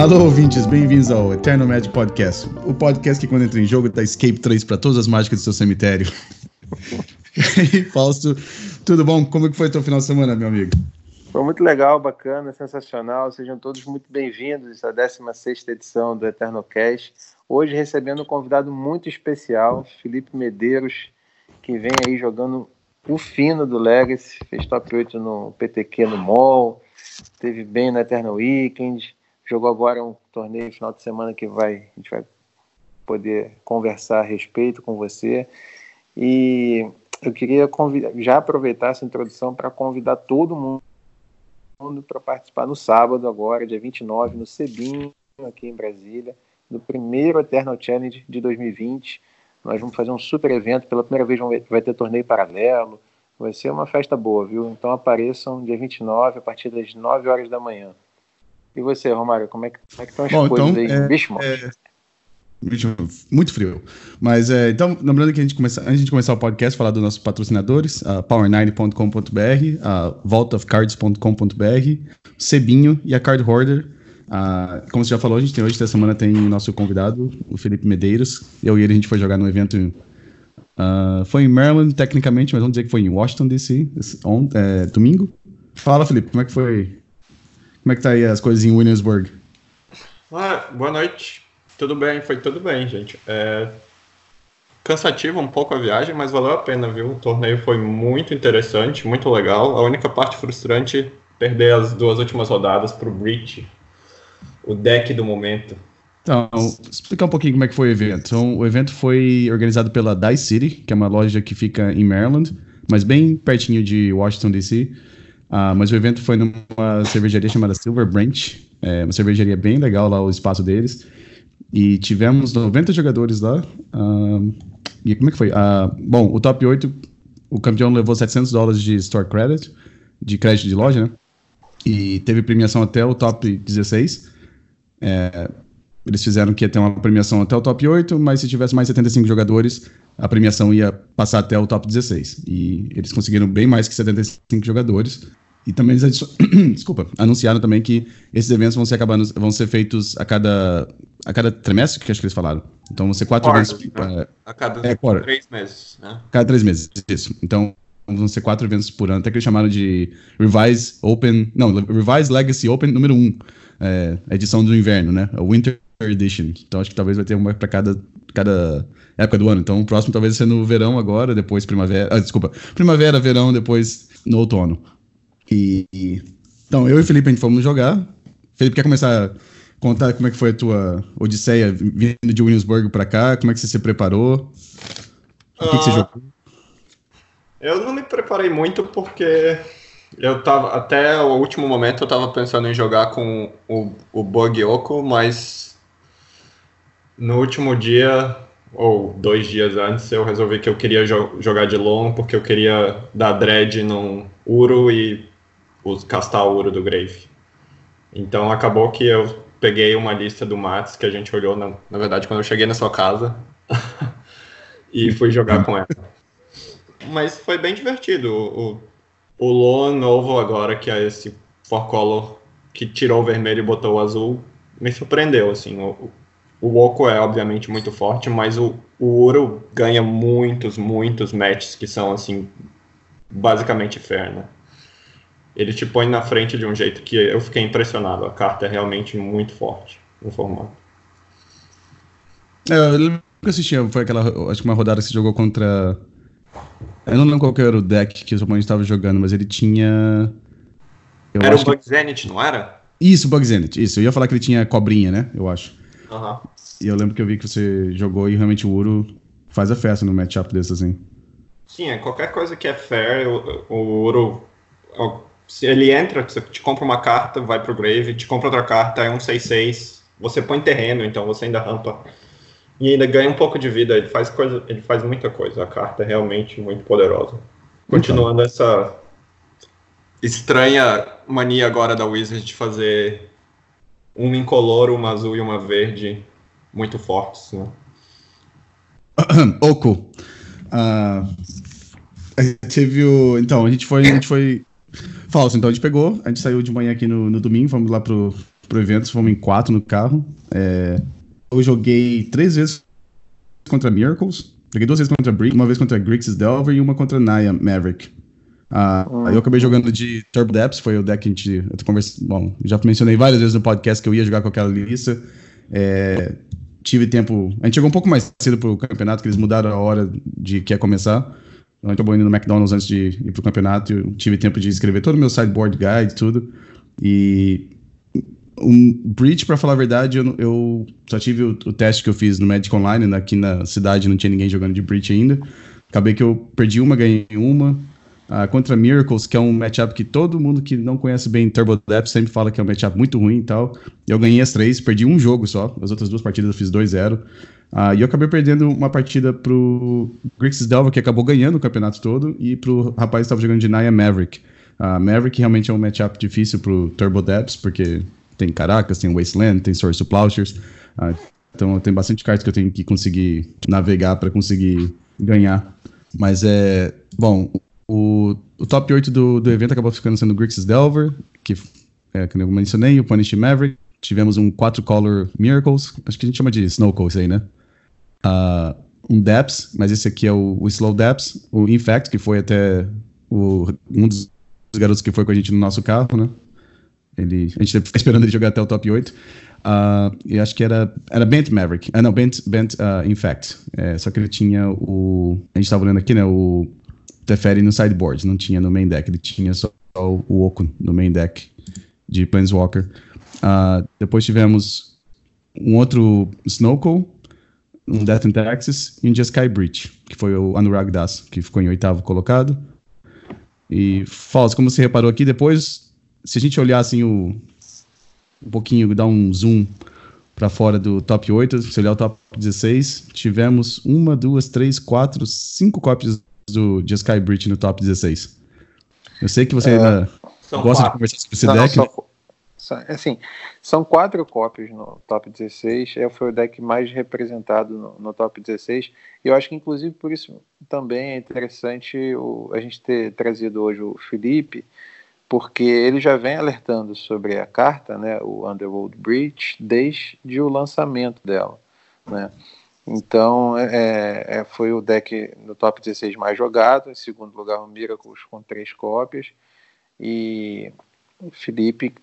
Alô, ouvintes, bem-vindos ao Eternal Magic Podcast. O podcast que, quando entra em jogo, dá escape 3 para todas as mágicas do seu cemitério. e Fausto, tudo bom? Como que foi teu final de semana, meu amigo? Foi muito legal, bacana, sensacional. Sejam todos muito bem-vindos à 16 edição do Eternal Cast. Hoje recebendo um convidado muito especial, Felipe Medeiros, que vem aí jogando o fino do Legacy, fez top 8 no PTQ no MOL, teve bem na Eternal Weekend, jogou agora um torneio final de semana que vai, a gente vai poder conversar a respeito com você. E eu queria convidar, já aproveitar essa introdução para convidar todo mundo para participar no sábado, agora, dia 29, no Cebinho, aqui em Brasília, do primeiro Eternal Challenge de 2020. Nós vamos fazer um super evento, pela primeira vez vai ter torneio paralelo, vai ser uma festa boa, viu? Então apareçam dia 29, a partir das 9 horas da manhã. E você, Romário, como é que, como é que estão as Bom, coisas então, aí? É, Bicho, é... Muito frio. Mas é, então, lembrando que a gente começa, antes de começar o podcast, falar dos nossos patrocinadores, a power9.com.br, a vaultofcards.com.br, Cebinho e a Card Hoarder. Ah, como você já falou, a gente tem hoje, essa semana, tem o nosso convidado, o Felipe Medeiros. Eu e ele, a gente foi jogar no evento. Uh, foi em Maryland, tecnicamente, mas vamos dizer que foi em Washington, D.C., on, é, domingo. Fala, Felipe, como é que foi como é que tá aí as coisas em Williamsburg? Ah, boa noite. Tudo bem, foi tudo bem, gente. É... Cansativo um pouco a viagem, mas valeu a pena, viu? O torneio foi muito interessante, muito legal. A única parte frustrante perder as duas últimas rodadas para o Breach, o deck do momento. Então, explicar um pouquinho como é que foi o evento. Então, o evento foi organizado pela Dice City, que é uma loja que fica em Maryland, mas bem pertinho de Washington DC. Uh, mas o evento foi numa cervejaria chamada Silver Branch, é uma cervejaria bem legal lá, o espaço deles. E tivemos 90 jogadores lá. Uh, e como é que foi? Uh, bom, o top 8, o campeão levou 700 dólares de store credit, de crédito de loja, né? E teve premiação até o top 16. É, eles fizeram que ia ter uma premiação até o top 8, mas se tivesse mais 75 jogadores, a premiação ia passar até o top 16. E eles conseguiram bem mais que 75 jogadores. E também eles Desculpa, anunciaram também que esses eventos vão ser acabando, vão ser feitos a cada, a cada trimestre, que acho que eles falaram. Então vão ser quatro quarter, eventos. Né? a cada é, três meses, né? Cada três meses, isso. Então vão ser quatro eventos por ano, até que eles chamaram de Revise Open. Não, Revise Legacy Open número um. É, edição do inverno, né? A Winter Edition. Então acho que talvez vai ter uma para cada, cada época do ano. Então o próximo talvez seja no verão agora, depois primavera. Ah, desculpa. Primavera, verão, depois no outono. E, então, eu e o Felipe, a gente fomos jogar. Felipe, quer começar a contar como é que foi a tua odisseia vindo de Williamsburg para cá? Como é que você se preparou? O que, que você ah, jogou? Eu não me preparei muito porque eu tava, até o último momento eu tava pensando em jogar com o, o Bug Yoko, mas no último dia, ou dois dias antes, eu resolvi que eu queria jo jogar de long, porque eu queria dar dread num Uro e castar o ouro do Grave. Então acabou que eu peguei uma lista do Mats que a gente olhou, na, na verdade, quando eu cheguei na sua casa e fui jogar com ela. Mas foi bem divertido. O, o Loan novo agora, que é esse Four Color que tirou o vermelho e botou o azul, me surpreendeu, assim. O, o Oco é obviamente muito forte, mas o, o Uro ganha muitos, muitos matches que são, assim, basicamente fair, né? ele te põe na frente de um jeito que eu fiquei impressionado. A carta é realmente muito forte no formato. É, eu lembro que assisti, foi aquela, acho que uma rodada que você jogou contra... Eu não lembro qual que era o deck que o seu oponente estava jogando, mas ele tinha... Eu era o Bug que... Zenith, não era? Isso, Bug Zenith, isso. Eu ia falar que ele tinha cobrinha, né? Eu acho. Uhum. E eu lembro que eu vi que você jogou e realmente o Uro faz a festa no matchup desse, assim. Sim, é qualquer coisa que é fair, o, o Uro se ele entra, você te compra uma carta, vai pro grave, te compra outra carta, é um 6-6, você põe terreno, então você ainda rampa. E ainda ganha um pouco de vida, ele faz coisa, ele faz muita coisa. A carta é realmente muito poderosa. Continuando essa estranha mania agora da Wizard de fazer um incolor, uma azul e uma verde muito fortes, né? Oco. Uh, teve o. Então, a gente foi. A gente foi Falso, então a gente pegou, a gente saiu de manhã aqui no, no domingo, fomos lá pro, pro evento, fomos em quatro no carro. É, eu joguei três vezes contra Miracles, joguei duas vezes contra Brick, uma vez contra Grixis Delver e uma contra Naya Maverick. Uh, Aí eu acabei jogando de Turbo Depths, foi o deck que a gente. Eu conversa, bom, já mencionei várias vezes no podcast que eu ia jogar com aquela lista. É, tive tempo. A gente chegou um pouco mais cedo pro campeonato, que eles mudaram a hora de que ia começar. Então acabou indo no McDonald's antes de ir pro campeonato. Eu tive tempo de escrever todo o meu sideboard guide, tudo. E um Breach, para falar a verdade, eu, eu só tive o, o, teste que eu fiz no Magic Online, aqui na cidade não tinha ninguém jogando de Breach ainda. Acabei que eu perdi uma, ganhei uma. Uh, contra Miracles, que é um matchup que todo mundo que não conhece bem Turbo Depth sempre fala que é um matchup muito ruim e tal. Eu ganhei as três, perdi um jogo só. As outras duas partidas eu fiz 2-0. Uh, ah, e eu acabei perdendo uma partida pro Grixis Delva, que acabou ganhando o campeonato todo, e pro rapaz que estava jogando de Naya Maverick. Uh, Maverick realmente é um matchup difícil pro Turbo Depths, porque tem Caracas, tem Wasteland, tem Source Plowshares. Uh, então tem bastante cartas que eu tenho que conseguir navegar para conseguir ganhar. Mas é. Bom, o, o top 8 do, do evento acabou ficando sendo o Grixis Delver, que, é, que eu mencionei, o Punish Maverick. Tivemos um 4 Color Miracles, acho que a gente chama de Snowcall isso aí, né? Uh, um Depths, mas esse aqui é o, o Slow Depths. O Infect, que foi até o, um dos garotos que foi com a gente no nosso carro, né? Ele, a gente ficar esperando ele jogar até o top 8. Uh, ah, e acho que era, era Bent Maverick. Ah, não, Bent, Bent uh, Infect. É, só que ele tinha o. A gente estava olhando aqui, né? O Teferi no sideboard, não tinha no main deck. Ele tinha só o Oco no main deck de Planeswalker. Uh, depois tivemos um outro Snowcall, um Death and Taxes e um Jeskai Breach, que foi o Anurag Das, que ficou em oitavo colocado. E, Falso, como você reparou aqui, depois se a gente olhar assim o, um pouquinho, dar um zoom para fora do top 8, se olhar o top 16, tivemos uma, duas, três, quatro, cinco cópias do de Sky Bridge no top 16. Eu sei que você é, ainda gosta quatro. de conversar sobre esse não, deck. Não, só, assim, são quatro cópias no top 16. É, foi o deck mais representado no, no, top 16. E eu acho que, inclusive, por isso também é interessante o, a gente ter trazido hoje o Felipe, porque ele já vem alertando sobre a carta, né, o Underworld Breach, desde o lançamento dela, né. Então, é, é, foi o deck no top 16 mais jogado, em segundo lugar o Miracles com três cópias, e o Felipe,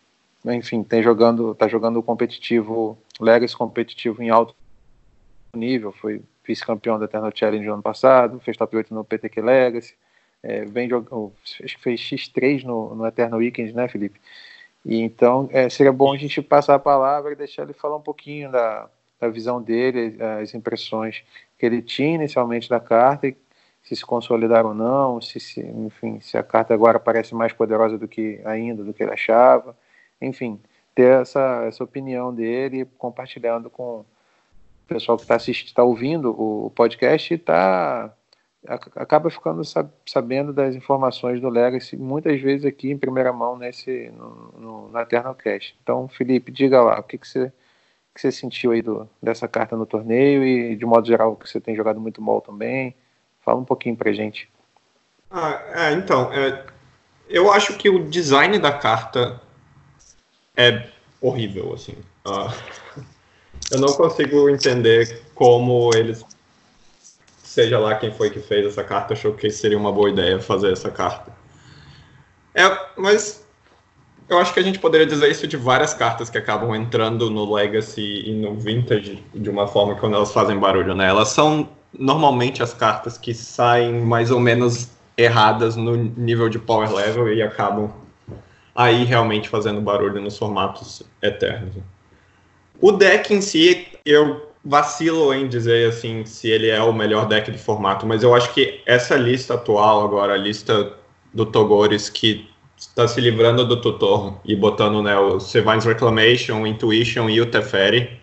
enfim, tem jogando, tá jogando competitivo, Legacy competitivo em alto nível, foi vice-campeão da Eternal Challenge no ano passado, fez top 8 no PTQ Legacy, é, vem jogando, fez X3 no, no Eternal Weekend, né, Felipe? E então é, seria bom a gente passar a palavra e deixar ele falar um pouquinho da, da visão dele, as impressões que ele tinha inicialmente da carta, se se consolidaram ou não, se, se, enfim, se a carta agora parece mais poderosa do que ainda do que ele achava, enfim, ter essa, essa opinião dele compartilhando com o pessoal que está está ouvindo o podcast e está acaba ficando sabendo das informações do Legacy, muitas vezes aqui em primeira mão nesse no, no, no Eternal Cast. Então, Felipe, diga lá, o que, que, você, que você sentiu aí do, dessa carta no torneio e, de modo geral, que você tem jogado muito mal também. Fala um pouquinho pra gente. Ah, é, então, é, eu acho que o design da carta é horrível, assim. Uh, eu não consigo entender como eles seja lá quem foi que fez essa carta, achou que seria uma boa ideia fazer essa carta. É, mas eu acho que a gente poderia dizer isso de várias cartas que acabam entrando no Legacy e no Vintage de uma forma quando elas fazem barulho, né? Elas são normalmente as cartas que saem mais ou menos erradas no nível de power level e acabam aí realmente fazendo barulho nos formatos eternos. O deck em si, eu vacilo em dizer assim se ele é o melhor deck de formato, mas eu acho que essa lista atual agora, a lista do Togores que está se livrando do tutor e botando né, o Sevine's Reclamation, Intuition e o Teferi,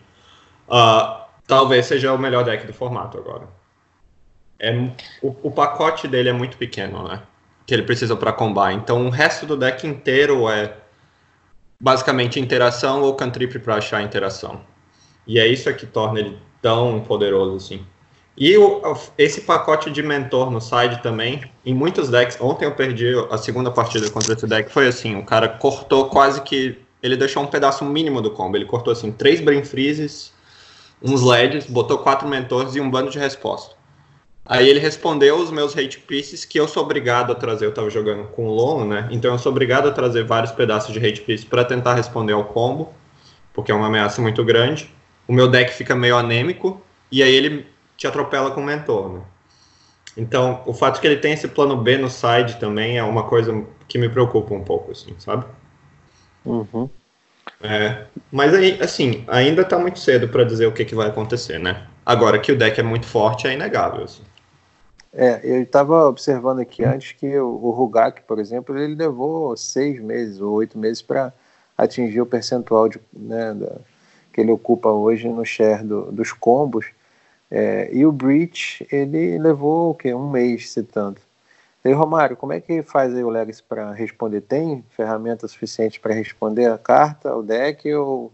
uh, talvez seja o melhor deck do formato agora. É, o, o, pacote dele é muito pequeno, né? Que ele precisa para combar. Então o resto do deck inteiro é basicamente interação ou cantrip para achar interação. E é isso que torna ele tão poderoso assim. E o, esse pacote de mentor no side também, em muitos decks, ontem eu perdi a segunda partida contra esse deck, foi assim, o cara cortou quase que ele deixou um pedaço mínimo do combo. Ele cortou assim três Brain Freezes, uns LEDs, botou quatro mentores e um bando de resposta. Aí ele respondeu os meus hate pieces que eu sou obrigado a trazer. Eu tava jogando com o Lon, né? Então eu sou obrigado a trazer vários pedaços de hate pieces para tentar responder ao combo, porque é uma ameaça muito grande. O meu deck fica meio anêmico e aí ele te atropela com o mentor, né? Então, o fato que ele tem esse plano B no side também é uma coisa que me preocupa um pouco, assim, sabe? Uhum. É, mas aí, assim, ainda tá muito cedo para dizer o que, que vai acontecer, né? Agora que o deck é muito forte, é inegável, assim. É, eu estava observando aqui antes que o, o Rugak, por exemplo, ele levou seis meses ou oito meses para atingir o percentual de, né, da, que ele ocupa hoje no share do, dos combos. É, e o Breach, ele levou o quê? Um mês, se tanto. E Romário, como é que faz aí o Legacy para responder? Tem ferramentas suficientes para responder a carta, o deck, ou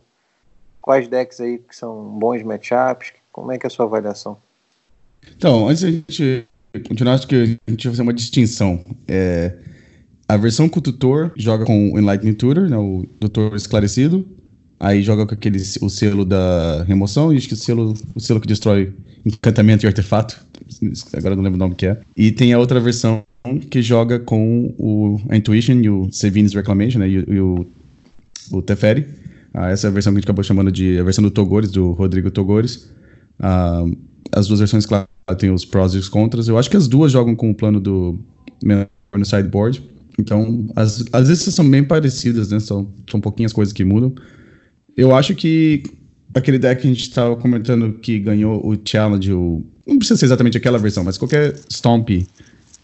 quais decks aí que são bons matchups? Como é que é a sua avaliação? Então, antes da gente continuar, acho que a gente vai fazer uma distinção. É, a versão com o tutor joga com o Enlightening Tutor, né, o tutor esclarecido, aí joga com aquele, o selo da remoção, e o selo, o selo que destrói encantamento e artefato, agora não lembro o nome que é. E tem a outra versão que joga com o a Intuition e o Sevin's Reclamation, né, e, e o, o Teferi. Ah, essa é a versão que a gente acabou chamando de a versão do Togores, do Rodrigo Togores. Ah, as duas versões, claro, tem os prós e os contras. Eu acho que as duas jogam com o plano do no sideboard. Então, as, às vezes são bem parecidas, né? São, são pouquinhas coisas que mudam. Eu acho que aquele deck que a gente estava comentando que ganhou o challenge, o, não precisa ser exatamente aquela versão, mas qualquer Stomp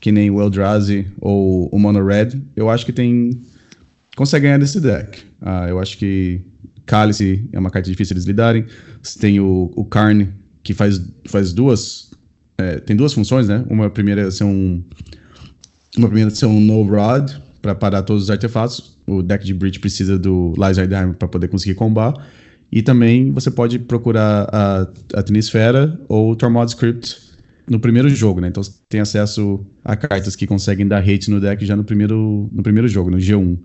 que nem o Eldrazi ou o Mono Red, eu acho que tem. consegue ganhar desse deck. Ah, eu acho que Cálice é uma carta difícil eles lidarem. Você tem o, o Karn, que faz, faz duas. É, tem duas funções, né? Uma primeira é ser um. Uma primeira é ser um No Rod para parar todos os artefatos. O deck de Breach precisa do Lizard para poder conseguir combar. E também você pode procurar a, a ou o Tormod Script no primeiro jogo, né? Então você tem acesso a cartas que conseguem dar hate no deck já no primeiro, no primeiro jogo, no G1.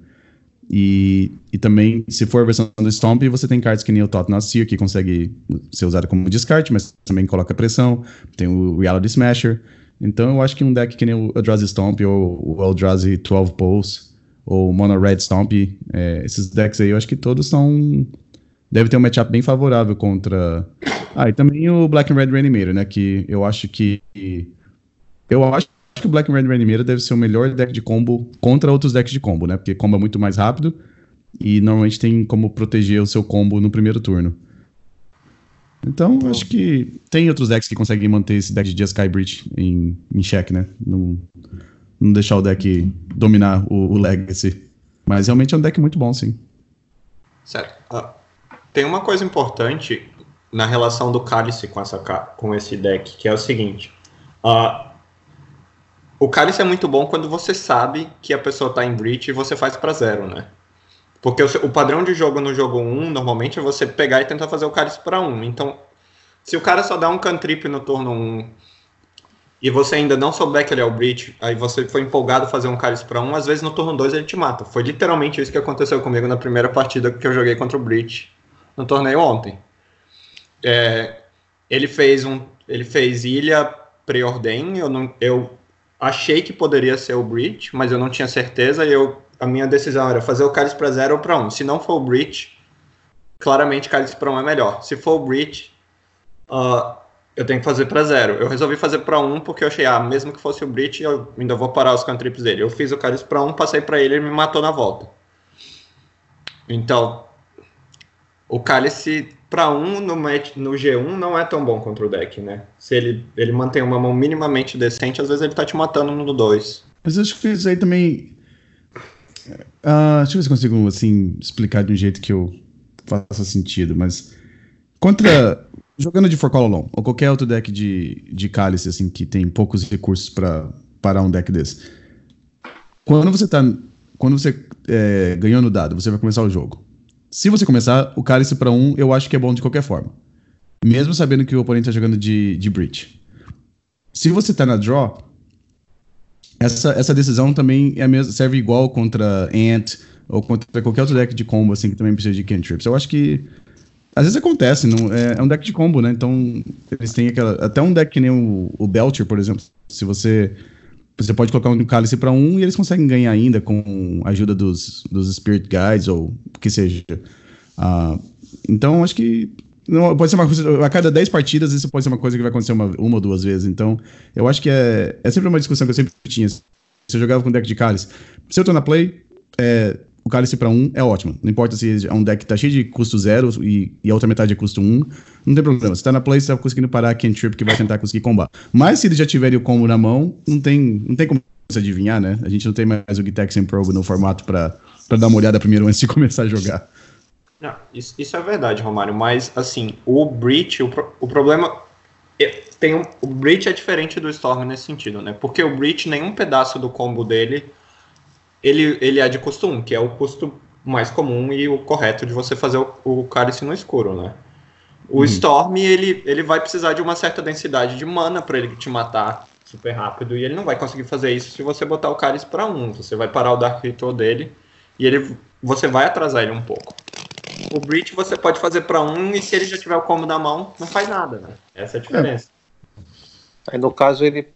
E, e também, se for a versão do Stomp, você tem cartas que nem o Tottenham Seer, que consegue ser usado como descarte, mas também coloca pressão. Tem o Reality Smasher. Então eu acho que um deck que nem o Eldrazi Stomp ou o Eldrazi 12 Pulse ou Mono Red Stomp, é, esses decks aí eu acho que todos são deve ter um matchup bem favorável contra. Ah, e também o Black and Red Reanimator, né? Que eu acho que. Eu acho que o Black and Red Reanimator deve ser o melhor deck de combo contra outros decks de combo, né? Porque combo é muito mais rápido e normalmente tem como proteger o seu combo no primeiro turno. Então, acho que tem outros decks que conseguem manter esse deck de Sky Breach em, em check, né? Não, não deixar o deck dominar o, o Legacy. Mas realmente é um deck muito bom, sim. Certo. Uh, tem uma coisa importante na relação do cálice com, essa, com esse deck, que é o seguinte. Uh, o cálice é muito bom quando você sabe que a pessoa está em breach e você faz para zero, né? Porque o, o, padrão de jogo no jogo 1, normalmente, é você pegar e tentar fazer o cálice para 1. Então, se o cara só dá um cantrip no turno 1 e você ainda não souber que ele é o breach, aí você foi empolgado fazer um cálice para 1, às vezes no turno 2 ele te mata. Foi literalmente isso que aconteceu comigo na primeira partida que eu joguei contra o breach no torneio ontem. É, ele fez um, ele fez ilha preordem. Eu não, eu achei que poderia ser o Breach, mas eu não tinha certeza. E eu, a minha decisão era fazer o Cálice para zero ou para um. Se não for o Breach, claramente Cálice para um é melhor. Se for o Breach, uh, eu tenho que fazer para zero. Eu resolvi fazer para um porque eu achei, ah, mesmo que fosse o Breach, eu ainda vou parar os cantrips dele. Eu fiz o Cálice para um, passei para ele e ele me matou na volta. Então, o Cálice para um no, no G1 não é tão bom contra o deck, né? Se ele, ele mantém uma mão minimamente decente, às vezes ele tá te matando no 2. Mas acho que isso aí também. Uh, deixa eu ver se consigo assim, explicar de um jeito que eu faça sentido, mas. Contra. jogando de For Alone, ou qualquer outro deck de, de cálice, assim, que tem poucos recursos para parar um deck desse. Quando você tá. Quando você é, ganhou no dado, você vai começar o jogo. Se você começar, o cálice para um, eu acho que é bom de qualquer forma. Mesmo sabendo que o oponente tá jogando de, de Breach. Se você tá na draw, essa, essa decisão também é mesmo, serve igual contra Ant, ou contra qualquer outro deck de combo, assim, que também precisa de cantrips. Eu acho que às vezes acontece, não, é, é, um deck de combo, né? Então, eles têm aquela. Até um deck que nem o, o Belcher, por exemplo. Se você. Você pode colocar um cálice para um e eles conseguem ganhar ainda com a ajuda dos, dos Spirit Guides ou o que seja. Uh, então, acho que. Não, pode ser uma coisa. A cada 10 partidas, isso pode ser uma coisa que vai acontecer uma, uma ou duas vezes. Então, eu acho que é, é sempre uma discussão que eu sempre tinha. Se eu jogava com deck de cálice. Se eu tô na play, é, o cálice para um é ótimo. Não importa se é um deck que tá cheio de custo zero e, e a outra metade é custo um, não tem problema. Se tá na play, você tá conseguindo parar a cantrip que vai tentar conseguir combar. Mas se eles já tiverem o combo na mão, não tem, não tem como você adivinhar, né? A gente não tem mais o Gitex Probe no formato para dar uma olhada primeiro antes de começar a jogar. Não, isso, isso é verdade, Romário, mas assim, o Breach, o, pro, o problema é, tem um, o Breach é diferente do Storm nesse sentido, né? Porque o Breach, nenhum pedaço do combo dele ele, ele é de custo 1, que é o custo mais comum e o correto de você fazer o, o cálice no escuro, né? O uhum. Storm, ele, ele vai precisar de uma certa densidade de mana para ele te matar super rápido, e ele não vai conseguir fazer isso se você botar o cálice para 1. Você vai parar o Dark Ritual dele, e ele, você vai atrasar ele um pouco. O Breach você pode fazer para 1, e se ele já tiver o combo na mão, não faz nada, né? Essa é a diferença. É. Aí no caso ele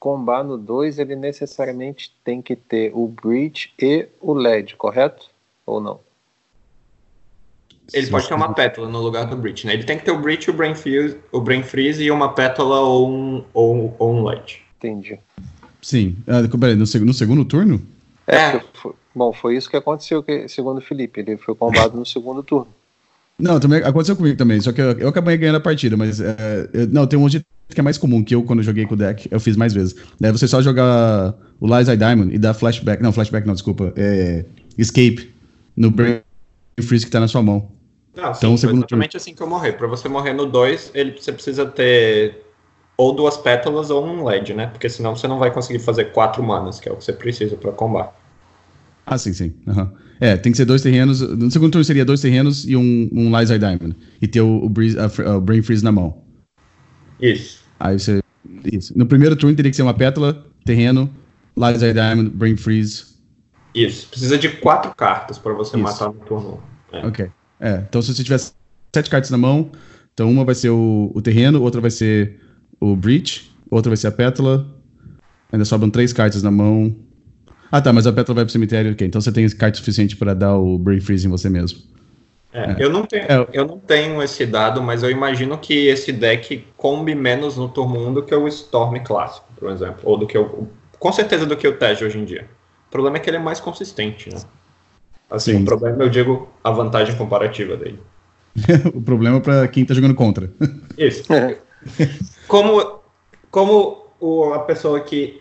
combar no 2, ele necessariamente tem que ter o Breach e o LED, correto? Ou não? Ele pode ter uma pétala no lugar do Breach, né? Ele tem que ter o Breach, o Brain Freeze, o Brain Freeze e uma pétala ou um, ou, ou um LED. Entendi. Sim. Ah, no, no segundo turno? É, é. Foi, bom, foi isso que aconteceu, que, segundo o Felipe. Ele foi combado no segundo turno. Não, também aconteceu comigo também, só que eu, eu acabei ganhando a partida, mas é, eu, não, tem um monte que é mais comum que eu quando joguei com o deck, eu fiz mais vezes. É você só jogar o Lies Diamond e dar flashback, não, flashback não, desculpa, é, escape no Brain Freeze que tá na sua mão. Não, então, sim, segundo exatamente turno. assim que eu morrer. Pra você morrer no 2, você precisa ter ou duas pétalas ou um LED, né? Porque senão você não vai conseguir fazer quatro manas, que é o que você precisa pra combar. Ah, sim, sim. Uhum. É, tem que ser dois terrenos. No segundo turno seria dois terrenos e um, um Lies Diamond. E ter o, o, breeze, a, a Brain Freeze na mão. Isso. Aí você. Isso. No primeiro turno teria que ser uma pétala, terreno, Lies Diamond, Brain Freeze. Isso. Precisa de quatro cartas para você Isso. matar no turno. É. Ok. É, então se você tiver sete cartas na mão, então uma vai ser o, o terreno, outra vai ser o Breach, outra vai ser a pétala. Ainda sobram três cartas na mão. Ah, tá, mas a Petra vai pro cemitério, ok. Então você tem carta suficiente para dar o Brain Freeze em você mesmo. É, é. Eu, não tenho, é. eu não tenho esse dado, mas eu imagino que esse deck combe menos no turno 1 do que o Storm clássico, por exemplo. Ou do que o. Com certeza do que o Tej hoje em dia. O problema é que ele é mais consistente, né? Assim, Sim. o problema, eu digo, a vantagem comparativa dele. o problema é para quem tá jogando contra. Isso. como como o, a pessoa que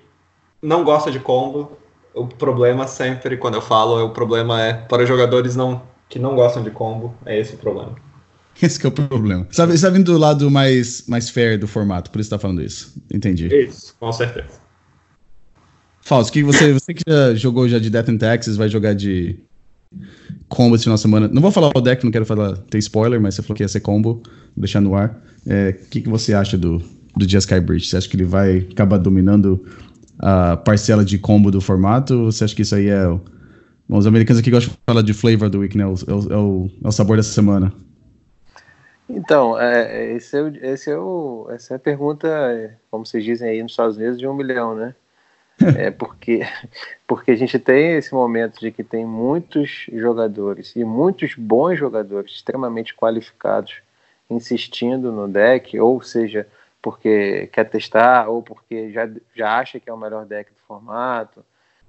não gosta de combo o problema sempre, quando eu falo, o problema é para jogadores não, que não gostam de combo, é esse o problema. Esse é o problema. Você está vindo do lado mais, mais fair do formato, por isso está falando isso. Entendi. Isso, com certeza. Fausto, que você, você que já jogou já de Death and Taxes, vai jogar de combo esse final de semana. Não vou falar o deck, não quero falar, ter spoiler, mas você falou que ia ser combo, vou deixar no ar. O é, que, que você acha do, do Jeskai Bridge? Você acha que ele vai acabar dominando a parcela de combo do formato? Você acha que isso aí é. Bom, os americanos aqui gostam de falar de flavor do week, né? É o, é o, é o sabor dessa semana. Então, é, esse é, o, esse é o, essa é a pergunta, como vocês dizem aí nos Estados Unidos, de um milhão, né? é porque, porque a gente tem esse momento de que tem muitos jogadores e muitos bons jogadores extremamente qualificados insistindo no deck, ou seja, porque quer testar ou porque já, já acha que é o melhor deck do formato.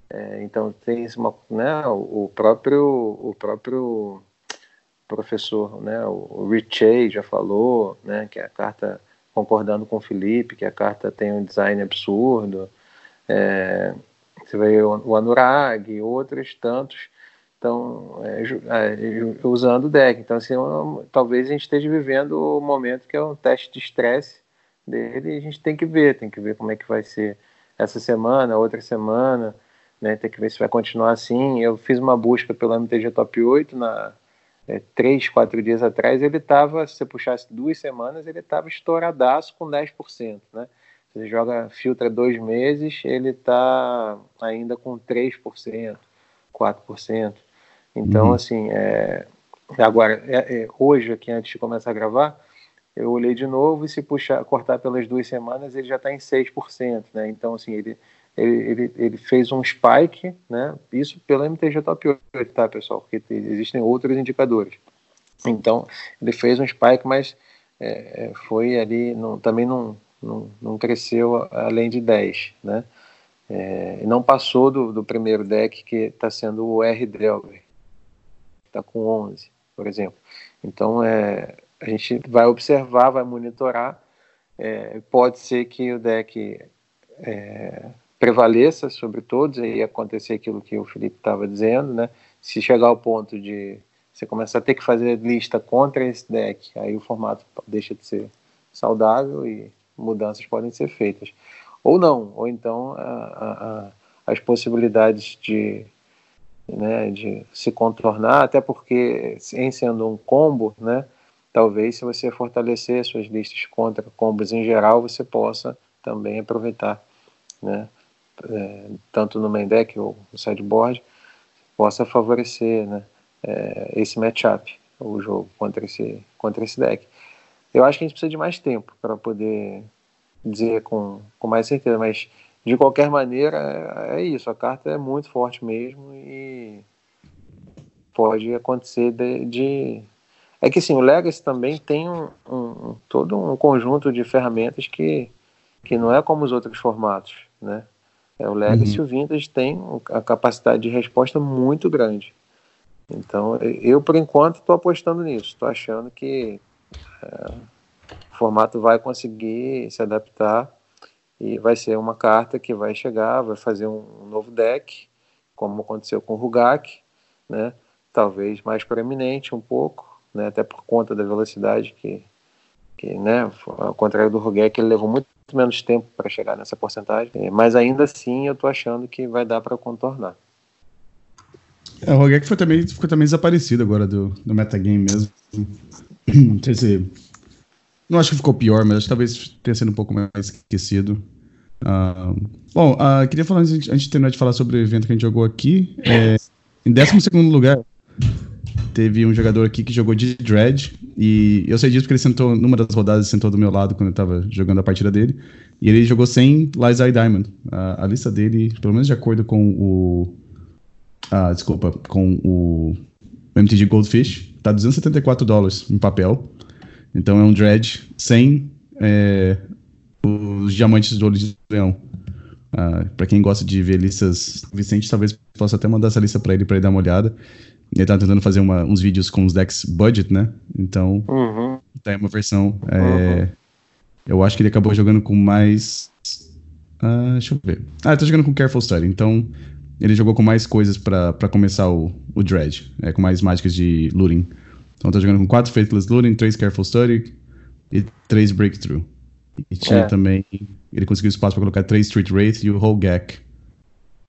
É, então tem uma, né, o próprio o próprio professor, né, o Richey já falou, né, que a carta concordando com o Felipe, que a carta tem um design absurdo. É, você vê o Anurag e outros tantos estão é, é, usando o deck. Então, assim, talvez a gente esteja vivendo o momento que é um teste de estresse dele e a gente tem que ver, tem que ver como é que vai ser essa semana, outra semana, né? Tem que ver se vai continuar assim. Eu fiz uma busca pelo MTG Top 8 na é, três, quatro dias atrás, ele estava, se você puxasse duas semanas, ele estava estouradaço com 10%, né? Você joga, filtra dois meses, ele está ainda com 3%, 4%. Então, uhum. assim, é, agora, é, é, hoje, aqui antes de começar a gravar, eu olhei de novo e se puxar, cortar pelas duas semanas, ele já está em 6%, né? Então, assim, ele, ele, ele, ele, fez um spike, né? Isso pelo MTG Top 8, tá, pessoal? Porque existem outros indicadores. Então, ele fez um spike, mas é, é foi ali, não, também não, não, não cresceu além de 10, né? É, não passou do, do, primeiro deck, que está sendo o R Delver, está com 11, por exemplo. Então, é, a gente vai observar, vai monitorar. É, pode ser que o deck é, prevaleça sobre todos e acontecer aquilo que o Felipe estava dizendo, né? Se chegar ao ponto de você começar a ter que fazer lista contra esse deck, aí o formato deixa de ser saudável e mudanças podem ser feitas ou não, ou então a, a, as possibilidades de, né, de se contornar, até porque em sendo um combo, né, talvez se você fortalecer suas listas contra combos em geral, você possa também aproveitar, né, é, tanto no main deck ou no sideboard, possa favorecer, né, é, esse matchup, o jogo contra esse, contra esse deck. Eu acho que a gente precisa de mais tempo para poder dizer com, com mais certeza, mas de qualquer maneira é, é isso, a carta é muito forte mesmo e pode acontecer de, de... é que sim, o Legacy também tem um, um, todo um conjunto de ferramentas que, que não é como os outros formatos, né? É, o Legacy uhum. e o Vintage tem a capacidade de resposta muito grande. Então, eu por enquanto estou apostando nisso, estou achando que é, formato vai conseguir se adaptar e vai ser uma carta que vai chegar, vai fazer um novo deck, como aconteceu com o Rugak, né? talvez mais proeminente um pouco, né? até por conta da velocidade que, que né? ao contrário do Rugak, ele levou muito menos tempo para chegar nessa porcentagem, mas ainda assim eu estou achando que vai dar para contornar. É, o Rogek foi também, ficou também desaparecido agora do, do metagame mesmo. Não sei se não acho que ficou pior, mas acho que talvez tenha sido um pouco mais esquecido. Uh, bom, uh, queria falar, antes, antes de terminar de falar sobre o evento que a gente jogou aqui, é, em 12 lugar, teve um jogador aqui que jogou de Dread, e eu sei disso porque ele sentou, numa das rodadas, sentou do meu lado quando eu tava jogando a partida dele, e ele jogou sem Liza Diamond. Uh, a lista dele, pelo menos de acordo com o. Uh, desculpa, com o MTG Goldfish, tá 274 dólares em papel. Então é um dread sem é, os diamantes do olho de leão. Uh, para quem gosta de ver listas, Vicente talvez possa até mandar essa lista para ele para ele dar uma olhada. Ele tá tentando fazer uma, uns vídeos com os decks budget, né? Então, uhum. tá aí uma versão. É, uhum. Eu acho que ele acabou jogando com mais. Uh, deixa eu ver. Ah, ele tá jogando com Careful Study. Então, ele jogou com mais coisas para começar o, o Dread. É, com mais mágicas de looting. Então tá jogando com 4 Faithless Looting, 3 Careful Study e 3 Breakthrough. E tinha é. também. Ele conseguiu espaço para colocar 3 Street Wraith e o Hogak.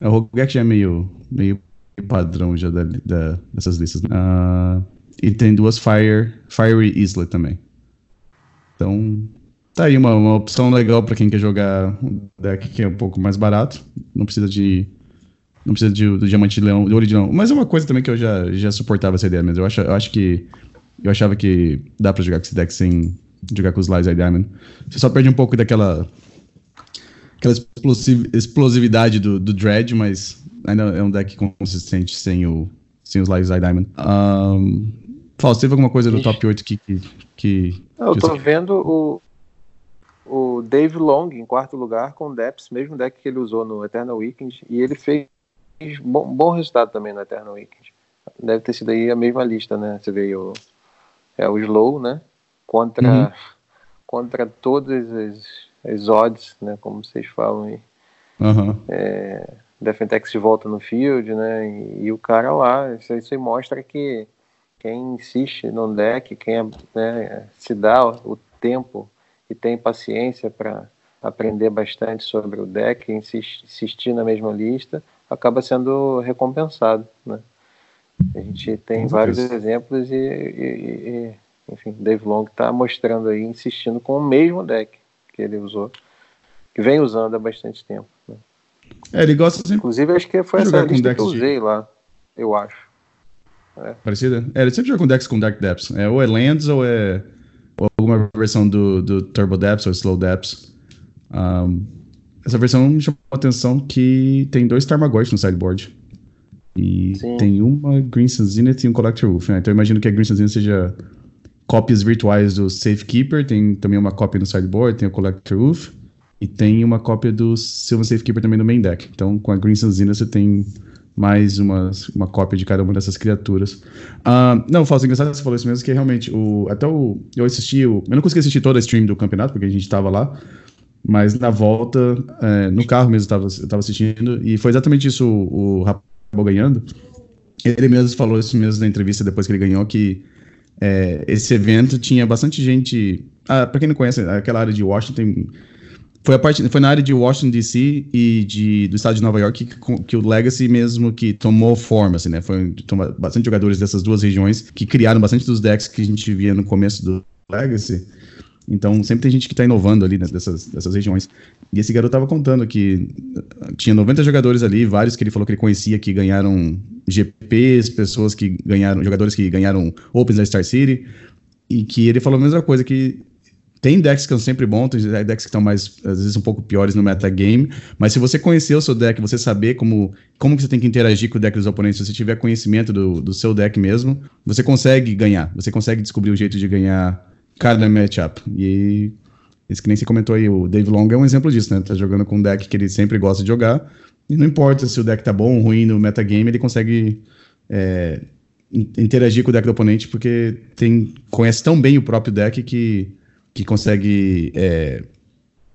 O Hogak já é meio, meio padrão já da, da, dessas listas. Né? Uh, e tem duas Fire, Fiery Isla também. Então, tá aí uma, uma opção legal para quem quer jogar um deck que é um pouco mais barato. Não precisa de não precisa de, do diamante de leão, do ouro de leão. Mas é uma coisa também que eu já, já suportava essa ideia, mas eu acho, eu acho que. Eu achava que dá pra jogar com esse deck sem jogar com os Lies Diamond. Você só perde um pouco daquela. Aquela explosividade do, do Dread, mas ainda é um deck consistente sem, o, sem os Lies Diamond. Um, Fausto, teve alguma coisa do top 8 que. que, que eu tô vendo o, o Dave Long em quarto lugar com o Depths, mesmo deck que ele usou no Eternal Weekend, e ele fez bom, bom resultado também no Eternal Weekend. Deve ter sido aí a mesma lista, né? Você veio é o Slow, né? Contra, uhum. contra todas as, as odds, né? Como vocês falam aí. Uhum. É, Defentex de volta no field, né? E, e, o cara lá, isso, isso aí mostra que quem insiste no deck, quem né, se dá o tempo e tem paciência para aprender bastante sobre o deck, insistir na mesma lista, acaba sendo recompensado, né? A gente tem vários exemplos e, e, e, enfim, Dave Long está mostrando aí, insistindo com o mesmo deck que ele usou, que vem usando há bastante tempo. Né? É, ele gosta sempre. Inclusive, acho que foi essa lista que eu usei de... lá, eu acho. É. Parecida? É, ele sempre joga com decks com Dark Depths. É, ou é Lands ou é ou alguma versão do, do Turbo Depths ou Slow Depths. Um, essa versão me chamou a atenção que tem dois Tarmogoyf no sideboard. E Sim. tem uma Green Sun Zenith e um Collector Wolf. Né? Então eu imagino que a Green Sun Zenith seja cópias virtuais do Safekeeper. Tem também uma cópia no sideboard, tem o Collector Wolf. E tem uma cópia do Sylvan Safekeeper também no main deck. Então com a Green Zenith você tem mais uma, uma cópia de cada uma dessas criaturas. Uh, não, Fausto, engraçado você falou isso mesmo, que realmente, o, até o, eu assisti, o, eu não consegui assistir toda a stream do campeonato, porque a gente estava lá, mas na volta, é, no carro mesmo, eu estava assistindo, e foi exatamente isso o, o rapaz ganhando. Ele mesmo falou isso mesmo na entrevista depois que ele ganhou, que é, esse evento tinha bastante gente. Ah, para quem não conhece, aquela área de Washington foi, a parte, foi na área de Washington, D.C. e de, do estado de Nova York que, que, o Legacy mesmo que tomou forma, assim, né? Foi bastante jogadores dessas duas regiões que criaram bastante dos decks que a gente via no começo do Legacy. Então, sempre tem gente que está inovando ali dessas, dessas regiões. E esse garoto estava contando que tinha 90 jogadores ali, vários que ele falou que ele conhecia que ganharam GPs, pessoas que ganharam, jogadores que ganharam Opens da Star City, e que ele falou a mesma coisa, que tem decks que são sempre bons, tem decks que estão mais, às vezes, um pouco piores no metagame, mas se você conhecer o seu deck, você saber como, como que você tem que interagir com o deck dos oponentes, se você tiver conhecimento do, do seu deck mesmo, você consegue ganhar, você consegue descobrir o jeito de ganhar cada matchup. E esse que nem você comentou aí, o Dave Long é um exemplo disso, né? Tá jogando com um deck que ele sempre gosta de jogar, e não importa se o deck tá bom ou ruim no metagame, ele consegue é, interagir com o deck do oponente, porque tem, conhece tão bem o próprio deck que que consegue. É,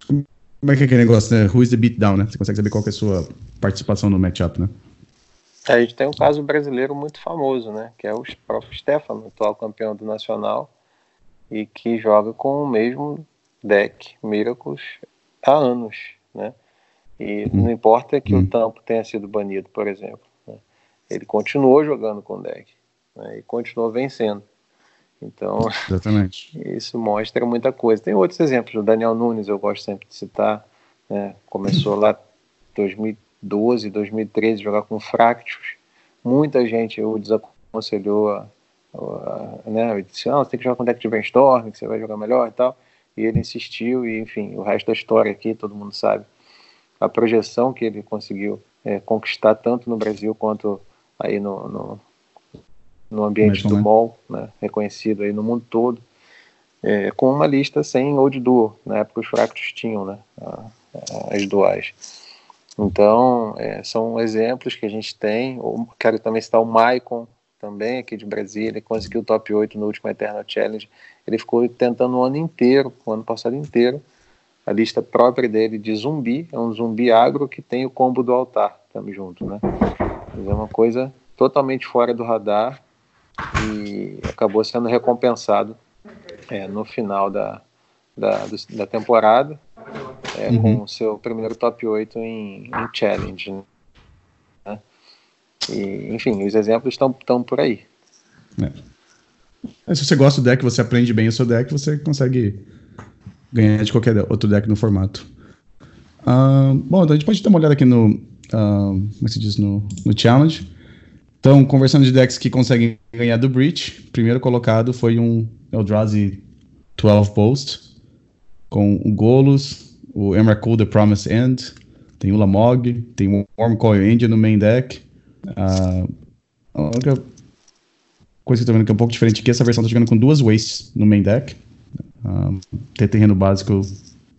como é que é aquele negócio, né? Who is the beatdown, né? Você consegue saber qual é a sua participação no matchup, né? A gente tem um caso brasileiro muito famoso, né? Que é o próprio Stefano, atual campeão do Nacional, e que joga com o mesmo deck, Miracles, há anos, né? E hum. não importa que hum. o tampo tenha sido banido, por exemplo. Né? Ele continuou jogando com o deck né? e continuou vencendo. Então, Exatamente. isso mostra muita coisa. Tem outros exemplos. O Daniel Nunes, eu gosto sempre de citar. Né? Começou lá em 2012, 2013, jogar com Fractus. Muita gente o desaconselhou a, né? disse, não, você tem que jogar com deck de Brainstorm, que você vai jogar melhor e tal. E ele insistiu, e enfim, o resto da história aqui, todo mundo sabe. A projeção que ele conseguiu é, conquistar tanto no Brasil quanto aí no, no, no ambiente do mall, né, reconhecido aí no mundo todo, é, com uma lista sem old duo. Na época os fractos tinham né, as duais. Então, é, são exemplos que a gente tem. Eu quero também citar o Maicon, também aqui de Brasília, ele conseguiu o top 8 no último Eternal Challenge. Ele ficou tentando o ano inteiro, o ano passado inteiro, a lista própria dele de zumbi, é um zumbi agro que tem o combo do altar, estamos juntos, né? Mas é uma coisa totalmente fora do radar e acabou sendo recompensado é, no final da, da, da temporada é, uhum. com o seu primeiro top 8 em, em challenge. Né? E, enfim, os exemplos estão por aí. É. Se você gosta do deck, você aprende bem o seu deck, você consegue ganhar de qualquer outro deck no formato. Uh, bom, então a gente pode dar uma olhada aqui no, uh, como é se diz, no, no challenge. Então, conversando de decks que conseguem ganhar do Breach, primeiro colocado foi um Eldrazi 12 Post, com o Golos, o Emrakul The Promise End, tem o Lamog, tem o Wormcoil Engine no main deck. Uh, a única coisa que eu tô vendo que é um pouco diferente aqui, essa versão tá jogando com duas Wastes no main deck. Uh, ter terreno básico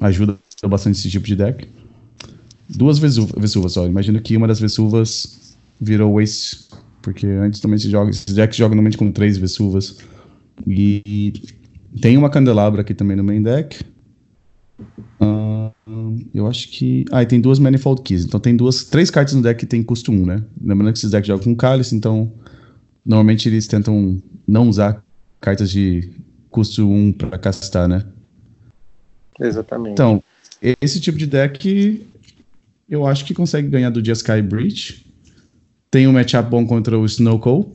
ajuda bastante esse tipo de deck. Duas Vesuvas só. Imagino que uma das Vesuvas virou Waste porque antes também se joga, esses decks jogam normalmente com três Vesuvas. E tem uma Candelabra aqui também no main deck. Eu acho que. Ah, e tem duas Manifold Keys. Então tem duas, três cartas no deck que tem custo 1, né? Lembrando que esses decks jogam com Cálice, então normalmente eles tentam não usar cartas de custo 1 para castar, né? Exatamente. Então, esse tipo de deck eu acho que consegue ganhar do Jeskai Breach. Tem um matchup bom contra o Snowcall.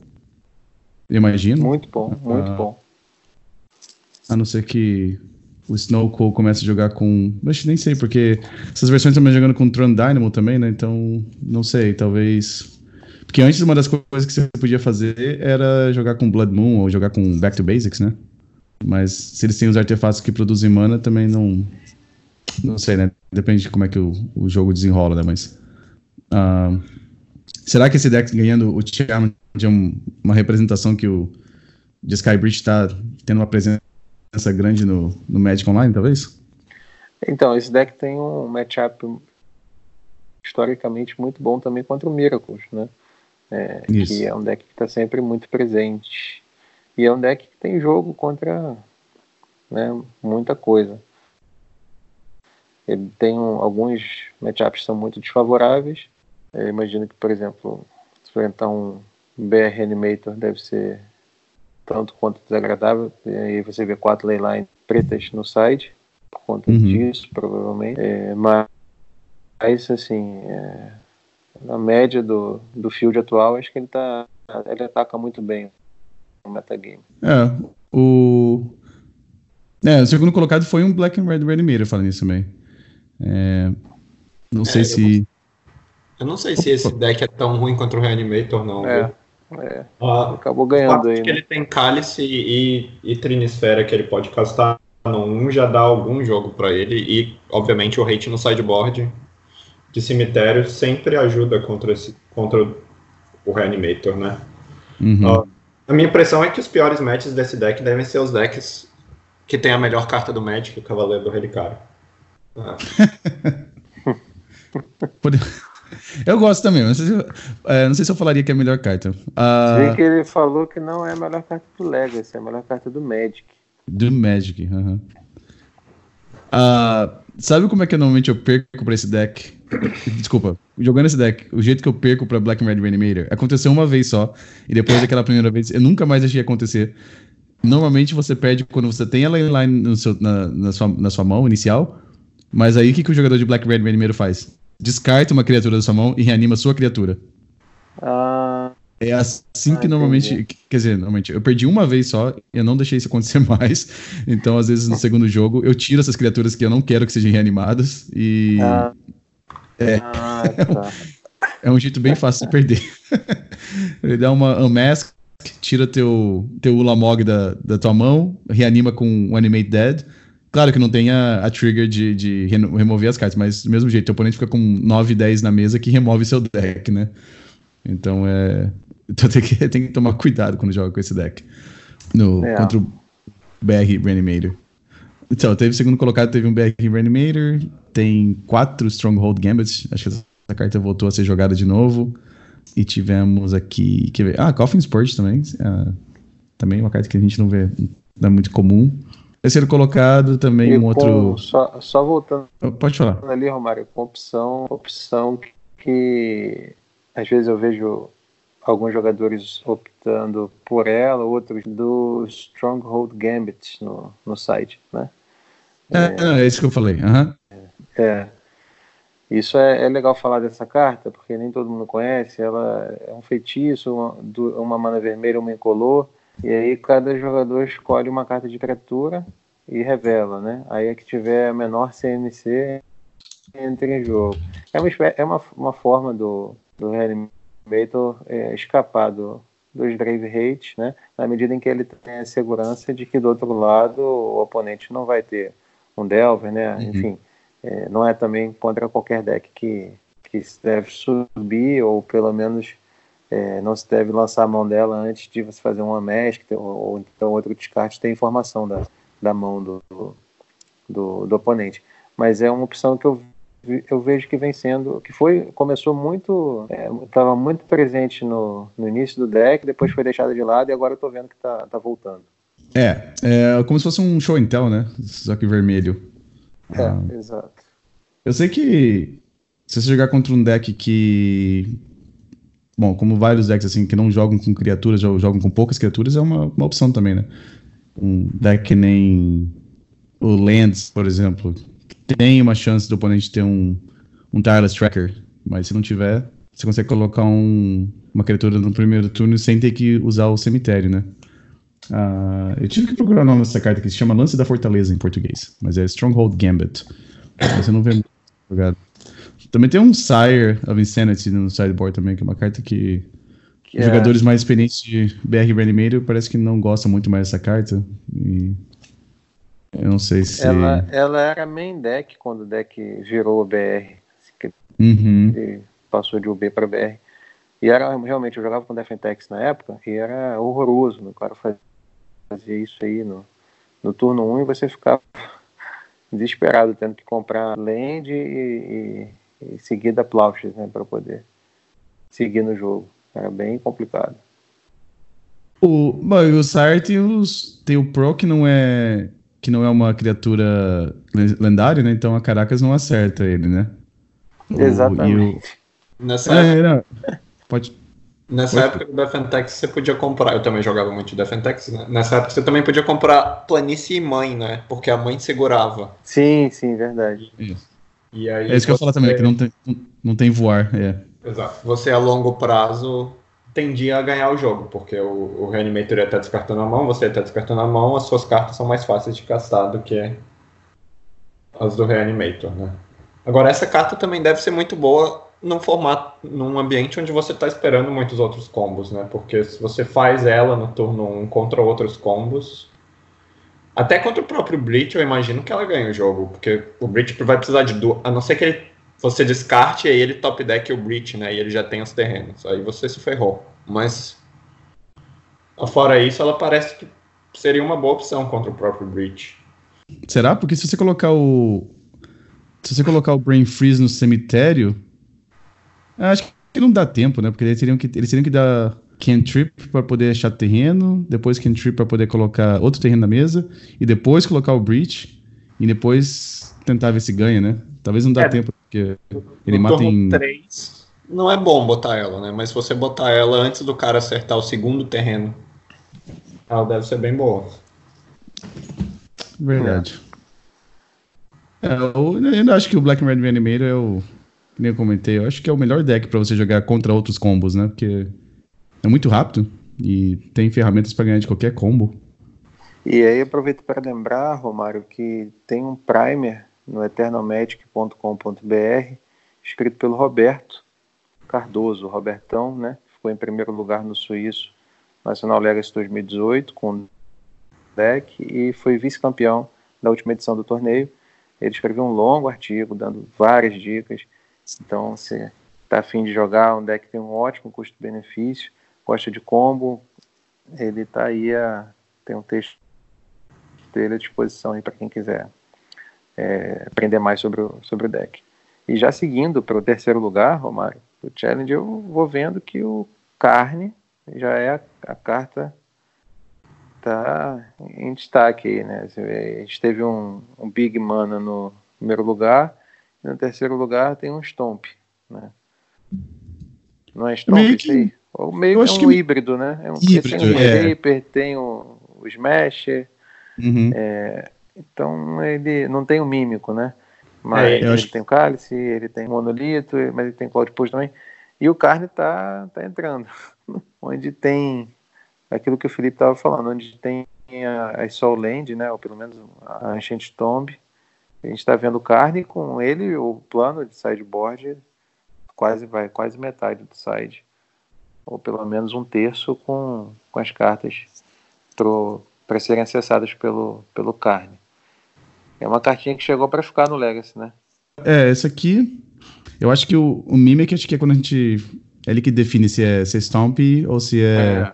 Imagino. Muito bom, muito ah, bom. A não ser que o Snowcall comece a jogar com. Mas nem sei, porque essas versões também jogando com Tron Dynamo também, né? Então, não sei, talvez. Porque antes uma das coisas que você podia fazer era jogar com Blood Moon ou jogar com Back to Basics, né? Mas se eles têm os artefatos que produzem mana, também não. Não sei, né? Depende de como é que o, o jogo desenrola, né? Mas. Uh, será que esse deck ganhando o Challenge é um, uma representação que o de Skybridge está tendo uma presença grande no, no Magic Online, talvez? Então, esse deck tem um matchup historicamente muito bom também contra o Miracles, né? É, que é um deck que está sempre muito presente. E é um deck que tem jogo contra né, muita coisa. Ele tem um, alguns matchups são muito desfavoráveis. Eu imagino que, por exemplo, enfrentar um BR Animator deve ser tanto quanto desagradável. E aí você vê quatro leyline pretas no side, por conta uhum. disso, provavelmente. É, mas, assim, é, na média do, do field atual, acho que ele, tá, ele ataca muito bem o metagame. É, o. É, o segundo colocado foi um Black and Red Reanimator falando isso também. É, não sei é, se. Eu não, eu não sei se esse deck é tão ruim contra o Reanimator, não. É. Viu? É, ah, acabou ganhando aí. Que né? ele tem cálice e, e, trinisfera que ele pode castar no 1 já dá algum jogo para ele. E, obviamente, o hate no sideboard de cemitério sempre ajuda contra, esse, contra o Reanimator, né? Uhum. Uh, a minha impressão é que os piores matches desse deck devem ser os decks que tem a melhor carta do Magic, o Cavaleiro do Relicário. Ah. Eu gosto também, não sei, se, é, não sei se eu falaria que é a melhor carta. Uh... que ele falou que não é a melhor carta do Legacy, é a melhor carta do Magic. Do Magic, aham. Uh, sabe como é que normalmente eu perco pra esse deck? Desculpa, jogando esse deck, o jeito que eu perco pra Black and Red Reanimator aconteceu uma vez só, e depois daquela primeira vez eu nunca mais deixei acontecer. Normalmente você perde quando você tem a lane no seu, na, na, sua, na sua mão inicial, mas aí o que, que o jogador de Black Red Reanimator faz? Descarta uma criatura da sua mão e reanima sua criatura. Ah. É assim ah, que normalmente. Entendi. Quer dizer, normalmente, eu perdi uma vez só, eu não deixei isso acontecer mais. Então, às vezes, no segundo jogo, eu tiro essas criaturas que eu não quero que sejam reanimadas e. Ah. É. Ah, tá. é um jeito bem fácil de perder. Ele dá uma unmask, tira teu, teu Ulamog da, da tua mão, reanima com um Animate Dead Claro que não tem a, a trigger de, de, remover as cartas, mas do mesmo jeito, o oponente fica com 9, 10 na mesa que remove seu deck, né? Então é. Então tem que, tem que tomar cuidado quando joga com esse deck. No, é. Contra o BR Reanimator. Então, teve segundo colocado, teve um BR Reanimator, tem quatro Stronghold Gambits, acho que essa carta voltou a ser jogada de novo. E tivemos aqui. Quer ver? Ah, Coffin Spurt também. Ah, também uma carta que a gente não vê, não é muito comum. Terceiro colocado também e um com, outro. Só, só voltando. Pode falar. Ali, Romário, com opção, opção que às vezes eu vejo alguns jogadores optando por ela, outros do Stronghold Gambit no, no site, né? É, é, é isso que eu falei. Uhum. É. Isso é, é, legal falar dessa carta, porque nem todo mundo conhece. Ela é um feitiço, uma, uma mana vermelha, uma incolor e aí cada jogador escolhe uma carta de criatura e revela, né? Aí é que tiver a menor CMC entra em jogo. É uma, é uma, uma forma do, do Reanimator é, escapar do, dos Grave Hate, né? Na medida em que ele tem a segurança de que do outro lado o oponente não vai ter um Delver, né? Uhum. Enfim, é, não é também contra qualquer deck que, que deve subir ou pelo menos é, não se deve lançar a mão dela antes de você fazer uma mask ou, ou então outro descarte ter informação da, da mão do, do, do, oponente. Mas é uma opção que eu, eu vejo que vem sendo, que foi, começou muito, estava é, muito presente no, no início do deck, depois foi deixada de lado e agora eu estou vendo que está tá voltando. É, é como se fosse um show tell, né? Só que vermelho. É, ah. exato. Eu sei que se você jogar contra um deck que bom, como vários decks assim que não jogam com criaturas, jogam com poucas criaturas, é uma, uma opção também, né? Um deck que nem o Lands, por exemplo, que tem uma chance do oponente ter um, um Tireless Tracker, mas se não tiver, você consegue colocar um, uma criatura no primeiro turno sem ter que usar o cemitério, né? Uh, eu tive que procurar o nome dessa carta que se chama Lance da Fortaleza em português, mas é Stronghold Gambit. Você não vê jogado. Também tem um Sire of Insanity no sideboard também, que é uma carta que Os é. jogadores mais experientes de BR Reanimator parece que não gostam muito mais dessa carta. E eu não sei se. Ela, ela era main deck quando o deck virou o BR. Uhum. Passou de UB para BR. E era realmente, eu jogava com Defentex na época e era horroroso. Né? O cara fazia isso aí no, no turno 1 e você ficava desesperado, tendo que comprar land e, e, e seguir da Plauches, né, para poder seguir no jogo. Era bem complicado. O, bom, o Sart tem o Pro que não é que não é uma criatura lendária, né? Então a Caracas não acerta ele, né? Exatamente. O, Nessa é, época, pode, Nessa pode... época do Defentex você podia comprar, eu também jogava muito de Defentex, né? Nessa época você também podia comprar planície e mãe, né? Porque a mãe segurava. Sim, sim, verdade. Isso. E aí é isso que eu ia falar também, que não tem, não tem voar, é. Exato. Você a longo prazo tendia a ganhar o jogo, porque o, o Reanimator ia estar descartando a mão, você ia estar descartando a mão, as suas cartas são mais fáceis de castar do que as do Reanimator, né? Agora, essa carta também deve ser muito boa num formato, num ambiente onde você está esperando muitos outros combos, né? Porque se você faz ela no turno 1 contra outros combos, até contra o próprio Breach, eu imagino que ela ganha o jogo, porque o Breach vai precisar de duas, a não ser que ele você descarte e aí ele top deck o Breach, né? E ele já tem os terrenos. Aí você se ferrou. Mas fora isso, ela parece que seria uma boa opção contra o próprio Breach. Será? Porque se você colocar o. Se você colocar o Brain Freeze no cemitério. Acho que não dá tempo, né? Porque eles teriam que, eles teriam que dar cantrip para poder achar terreno, depois cantrip para poder colocar outro terreno na mesa, e depois colocar o Breach, e depois tentar ver se ganha, né? Talvez não dá é, tempo, porque ele mata em. 3, não é bom botar ela, né? Mas se você botar ela antes do cara acertar o segundo terreno, ela deve ser bem boa. Verdade. É, eu ainda acho que o Black Red Reanimator é o. Nem eu comentei, eu acho que é o melhor deck para você jogar contra outros combos, né? Porque é muito rápido e tem ferramentas para ganhar de qualquer combo. E aí aproveito para lembrar, Romário, que tem um primer no eternalmagic.com.br, escrito pelo Roberto Cardoso, Robertão, né? Ficou em primeiro lugar no Suíço Nacional Legacy 2018 com deck e foi vice-campeão da última edição do torneio. Ele escreveu um longo artigo dando várias dicas. Então, se está afim de jogar um deck tem um ótimo custo-benefício, gosta de combo, ele está aí a, tem um texto dele à disposição aí para quem quiser é, aprender mais sobre o, sobre o deck. E já seguindo para o terceiro lugar, Romário, o Challenge, eu vou vendo que o Carne já é a, a carta tá em destaque aí, né? A gente teve um, um Big Mana no primeiro lugar, e no terceiro lugar tem um Stomp, né? Não é Stomp que, aí? Ou meio que é um que... híbrido, né? É um, híbrido, tem o é. Reaper, tem o, o Smasher, uhum. é, então ele não tem o mímico, né? Mas é, ele acho... tem o cálice, ele tem o monolito, mas ele tem Cloud Push também. E o carne tá, tá entrando. onde tem aquilo que o Felipe estava falando, onde tem a, a Soul Land, né? Ou pelo menos a Ancient Tomb. A gente está vendo carne com ele, o plano de sideboard quase vai, quase metade do side. Ou pelo menos um terço com, com as cartas para serem acessadas pelo, pelo carne. É uma cartinha que chegou para ficar no Legacy, né? É, essa aqui. Eu acho que o, o Mimic, acho que é quando a gente. É ele que define se é, se é Stomp ou se é. é.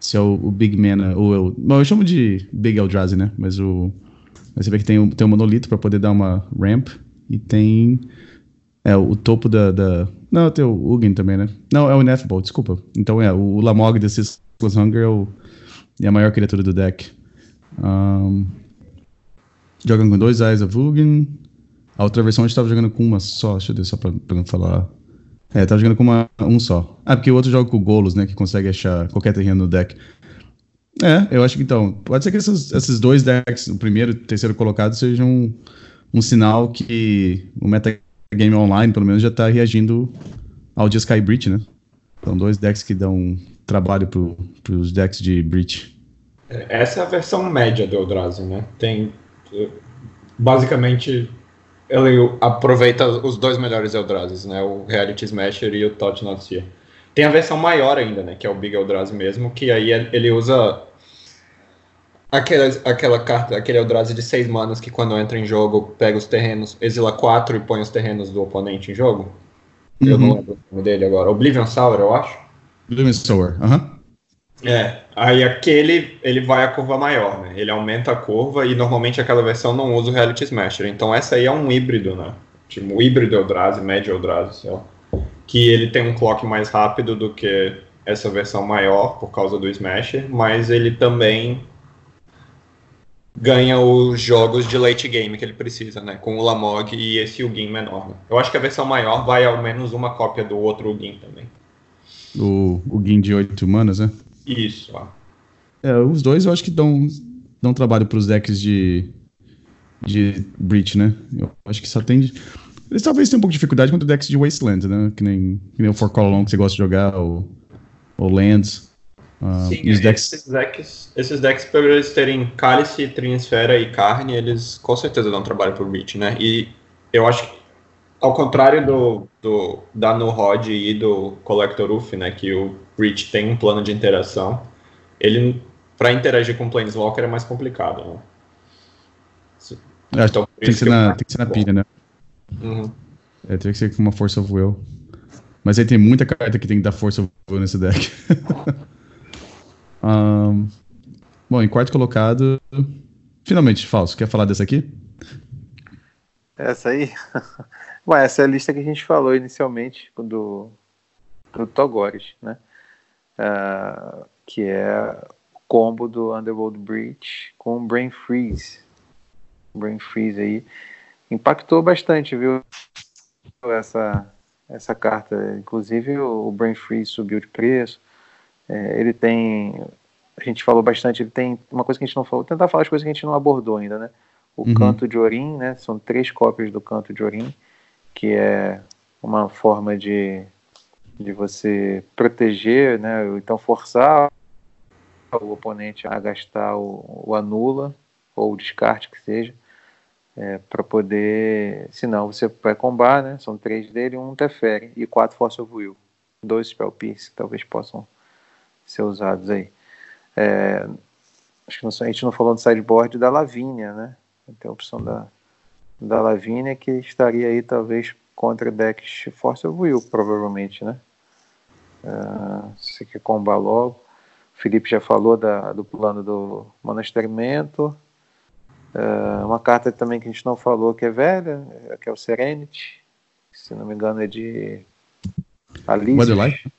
Se é o, o Big Mana. Ou eu, bom, eu chamo de Big Eldrazi, né? Mas o. Você vê que tem, tem um monolito para poder dar uma ramp. E tem. É, o, o topo da, da. Não, tem o Ugin também, né? Não, é o Ineffable, desculpa. Então é, o, Lamog desse Ceaseless Hunger é, o, é a maior criatura do deck. Um, jogando com dois Eyes of Ugin. A outra versão a gente tava jogando com uma só, deixa eu ver só pra, pra não falar. É, tava jogando com uma, um só. Ah, porque o outro joga com Golos, né? Que consegue achar qualquer terreno no deck. É, eu acho que então. Pode ser que esses, esses dois decks, o primeiro e o terceiro colocado, sejam um, um sinal que o metagame online, pelo menos, já tá reagindo ao de Sky Breach, né? São dois decks que dão trabalho pro, pros decks de Breach. É, essa é a versão média do Eldrazi, né? Tem basicamente ele aproveita os dois melhores Eldrazi, né? O Reality Smasher e o Tot Not. Tem a versão maior ainda, né? Que é o Big Eldrazi mesmo, que aí ele usa aquela, aquela carta, aquele Eldrazi de seis manas que quando entra em jogo pega os terrenos, exila quatro e põe os terrenos do oponente em jogo. Uhum. Eu não uhum. lembro o nome dele agora. Oblivion Sour, eu acho. Oblivion Sour, aham. Uhum. É, aí aquele ele vai a curva maior, né? Ele aumenta a curva e normalmente aquela versão não usa o Reality Smasher. Então essa aí é um híbrido, né? Tipo, híbrido Eldrazi, médio Eldrazi, sei lá. Que ele tem um clock mais rápido do que essa versão maior por causa do Smasher, mas ele também ganha os jogos de late game que ele precisa, né? Com o Lamog e esse Ugin menor. Né? Eu acho que a versão maior vai ao menos uma cópia do outro Ugin também. O Ugin de 8 manas, né? Isso. É, os dois eu acho que dão, dão trabalho para os decks de, de Breach, né? Eu acho que só tem. Eles talvez tenham um pouco de dificuldade contra decks de Wasteland, né? Que nem, que nem o For Call que você gosta de jogar, ou, ou Lands. Uh, Sim, os decks... esses decks, esses decks, por eles terem Cálice, Trinsfera e Carne, eles com certeza dão trabalho pro Breach, né? E eu acho que, ao contrário do, do da No Rod e do Collector Uff, né? Que o Breach tem um plano de interação. Ele, para interagir com o Planeswalker é mais complicado, né? É, então, tem, que ser na, tem que ser na pilha, né? Uhum. É, tem que ser com uma Force of Will. Mas aí tem muita carta que tem que dar Force of Will nesse deck. um, bom, em quarto colocado. Finalmente, Falso, quer falar dessa aqui? Essa aí? Bom, essa é a lista que a gente falou inicialmente do, do Togores, né? Uh, que é o combo do Underworld Breach com Brain Freeze. Brain Freeze aí impactou bastante, viu? Essa, essa carta. Inclusive o Brain Freeze subiu de preço. É, ele tem. A gente falou bastante, ele tem uma coisa que a gente não falou, tentar falar as coisas que a gente não abordou ainda, né? O uhum. canto de Orim, né? São três cópias do canto de Orim, que é uma forma de de você proteger, né, então forçar o oponente a gastar o, o anula ou o descarte que seja, é, para poder, senão você vai combar, né, são três dele, um Teferi e quatro Force of Will, dois Spell Pierce talvez possam ser usados aí. É, acho que a gente não falou do sideboard da Lavínia, né, tem a opção da, da Lavínia que estaria aí talvez contra decks Force of Will, provavelmente, né? Uh, se quer combar logo. O Felipe já falou da, do plano do monastramento. Uh, uma carta também que a gente não falou que é velha, que é o Serenity. Se não me engano é de Alice. Weatherlight?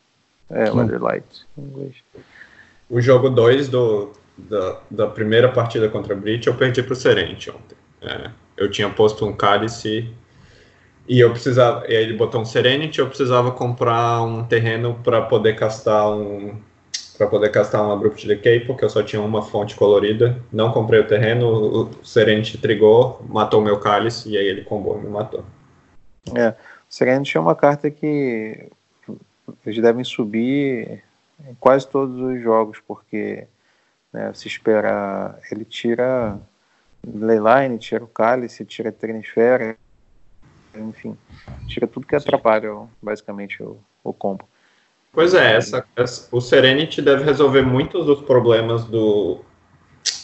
É, oh. Weatherlight, em inglês. O jogo 2 da, da primeira partida contra a Breach eu perdi pro Serenity ontem. É, eu tinha posto um cálice e eu precisava, e aí ele botou um Serenity, eu precisava comprar um terreno para poder castar um para poder castar um Abrupt Decay, porque eu só tinha uma fonte colorida. Não comprei o terreno, o Serenity trigou, matou meu cálice e aí ele combou e me matou. É, o Serenity é uma carta que eles devem subir em quase todos os jogos, porque né, se esperar, ele tira Leyline, tira o cálice, tira Trinisfera, enfim, tira tudo que atrapalha basicamente o, o combo. Pois é, essa, essa, o Serenity deve resolver muitos dos problemas do,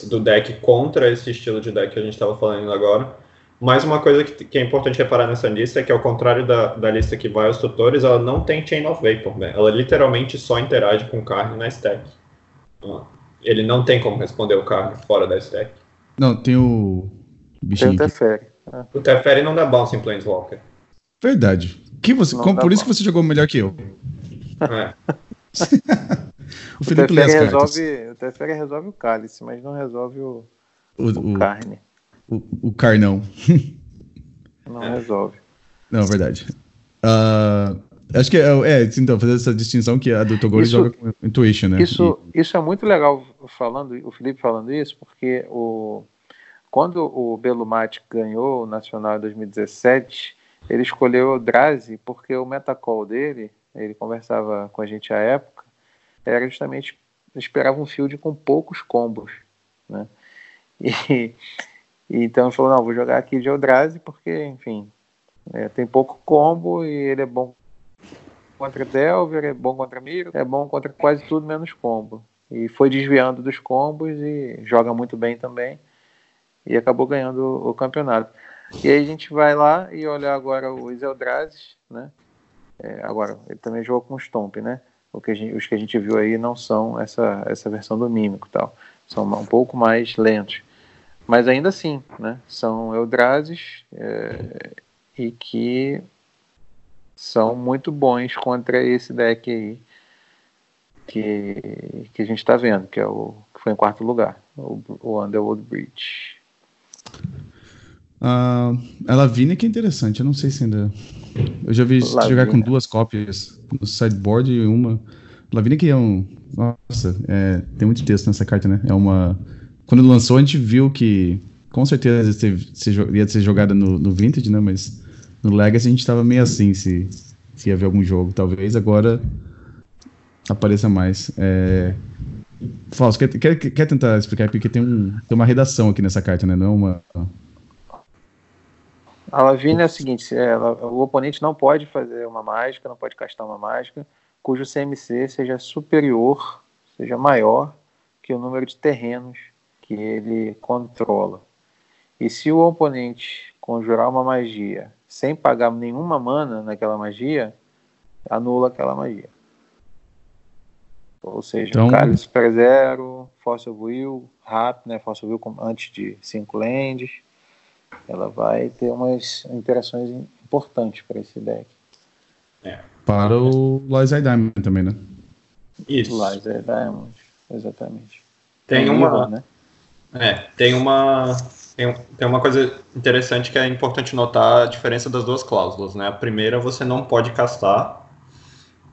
do deck contra esse estilo de deck que a gente estava falando agora. Mas uma coisa que, que, é importante reparar nessa lista é que, ao contrário da, da lista que vai aos tutores, ela não tem Chain of Vapor, né? Ela literalmente só interage com carne na stack. Ele não tem como responder o carne fora da stack. Não, tem o bichinho. Tem o Teferi. O Teferi não dá bounce em Planeswalker. Verdade. Que você, como, por isso que você jogou melhor que eu. É. o Felipe o Teferi resolve, o Teferi resolve o cálice, mas não resolve o, o, o carne. O, o carnão. Não resolve. Não, verdade. Uh, acho que é, é, então, fazer essa distinção que a do Togori joga com Intuition, né? Isso, isso é muito legal falando, o Felipe falando isso, porque o, quando o Belo Mate ganhou o Nacional em 2017, ele escolheu o Drazi porque o metacall dele, ele conversava com a gente à época, era justamente esperava um field com poucos combos, né? E então falou, não, vou jogar aqui de Eldrazi porque, enfim, é, tem pouco combo e ele é bom contra Delver, é bom contra Miro, é bom contra quase tudo menos combo. E foi desviando dos combos e joga muito bem também. E acabou ganhando o campeonato. E aí a gente vai lá e olha agora o Eldrazi, né? É, agora, ele também jogou com Stomp, né? Que gente, os que a gente viu aí não são essa, essa versão do Mímico tal. São um pouco mais lentos. Mas ainda assim, né? São Eldrazi é, e que são muito bons contra esse deck aí que, que a gente está vendo, que é o que foi em quarto lugar, o, o Underworld Bridge. Uh, a Lavinia que é interessante, eu não sei se ainda. Eu já vi Lavinia. jogar com duas cópias no sideboard e uma. Lavinia que é um. Nossa, é, tem muito texto nessa carta, né? É uma. Quando lançou, a gente viu que com certeza ia ser jogada no, no Vintage, né? Mas no Legacy a gente tava meio assim se, se ia ver algum jogo. Talvez agora apareça mais. É... Fausto, quer, quer, quer tentar explicar? Porque tem, um, tem uma redação aqui nessa carta, né? Não é uma. A Lavínia é o seguinte: ela, o oponente não pode fazer uma mágica, não pode castar uma mágica, cujo CMC seja superior, seja maior que o número de terrenos que ele controla. E se o oponente conjurar uma magia sem pagar nenhuma mana naquela magia, anula aquela magia. Ou seja, então... Cálice Super Zero, Fossil Will, Rap, né? Fossil Will antes de 5 lands. Ela vai ter umas interações importantes para esse deck. É. Para o Liza Diamond também, né? Isso. Liza Diamond, exatamente. Tem, tem uma. né? É, tem uma. Tem, tem uma coisa interessante que é importante notar a diferença das duas cláusulas, né? A primeira você não pode castar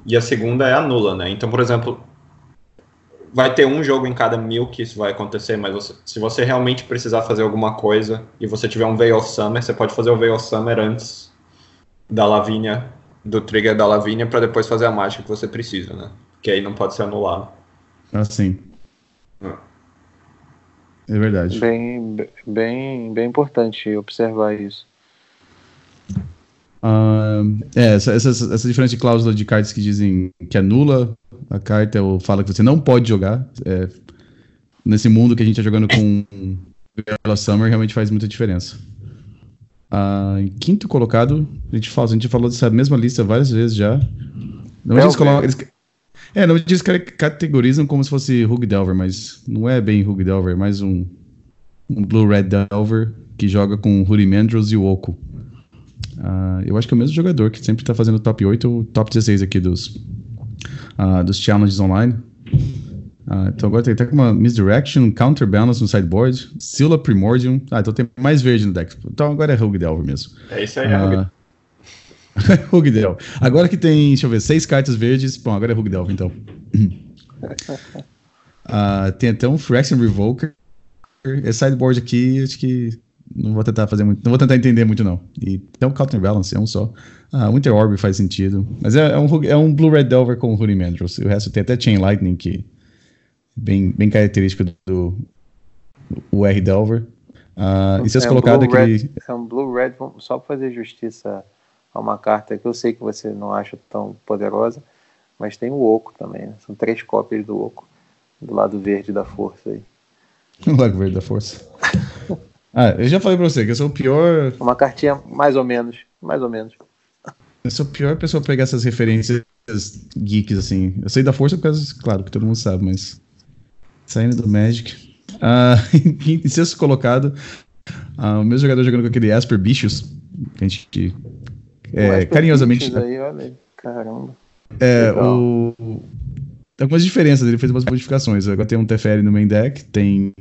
e a segunda é a nula, né? Então, por exemplo, vai ter um jogo em cada mil que isso vai acontecer, mas você, se você realmente precisar fazer alguma coisa e você tiver um Veil of Summer, você pode fazer o Veil of Summer antes da Lavínia, do trigger da Lavínia, para depois fazer a mágica que você precisa, né? Que aí não pode ser anulado. Assim. É. é verdade. Bem, bem, bem importante observar isso. Uh, é, essa, essa, essa diferença de cláusula de cartas que dizem que anula a carta ou fala que você não pode jogar. É, nesse mundo que a gente está jogando com Vela Summer, realmente faz muita diferença. Uh, em quinto colocado, a gente, fala, a gente falou dessa mesma lista várias vezes já. Não eles colocam, eles, é, não diz que categorizam como se fosse Hug Delver, mas não é bem Hug Delver, é mais um, um Blue Red Delver que joga com Mandros e o Oco. Uh, eu acho que é o mesmo jogador que sempre está fazendo top 8 ou top 16 aqui dos, uh, dos challenges online. Uh, então agora tem até uma Misdirection, Counterbalance no sideboard, Scylla Primordium. Ah, então tem mais verde no deck. Então agora é Rogue Delver mesmo. É isso aí, é Rogue. Delver. Agora que tem, deixa eu ver, seis cartas verdes, bom, agora é Delver então. tem até um Phyrexian Revoker. Esse sideboard aqui, acho que não vou tentar fazer muito, não vou tentar entender muito não. E tem um Counterbalance, é um só. Ah, Winter Orb faz sentido. Mas é, é um, é um Blue Red Delver com Hoodie Mandrels. O resto tem até Chain Lightning, que bem, bem característico do, do R Delver. Ah, e seus é colocados aqui. É um Blue Red, só para fazer justiça a uma carta que eu sei que você não acha tão poderosa, mas tem o Oco também, né? São três cópias do Oco, do lado verde da força aí. O lado verde da força. Ah, eu já falei pra você que eu sou o pior. Uma cartinha mais ou menos. Mais ou menos. Eu sou a pior pessoa pra pegar essas referências geeks, assim. Eu sei da força por causa, claro, que todo mundo sabe, mas. Saindo do Magic. Ah, em sexto colocado, ah, o meu jogador jogando com aquele Asper Bichos. Que a gente. É, carinhosamente. Aí, olha aí. Caramba. É, o. Tem algumas diferenças, ele fez umas modificações. Agora tem um Teferi no main deck, tem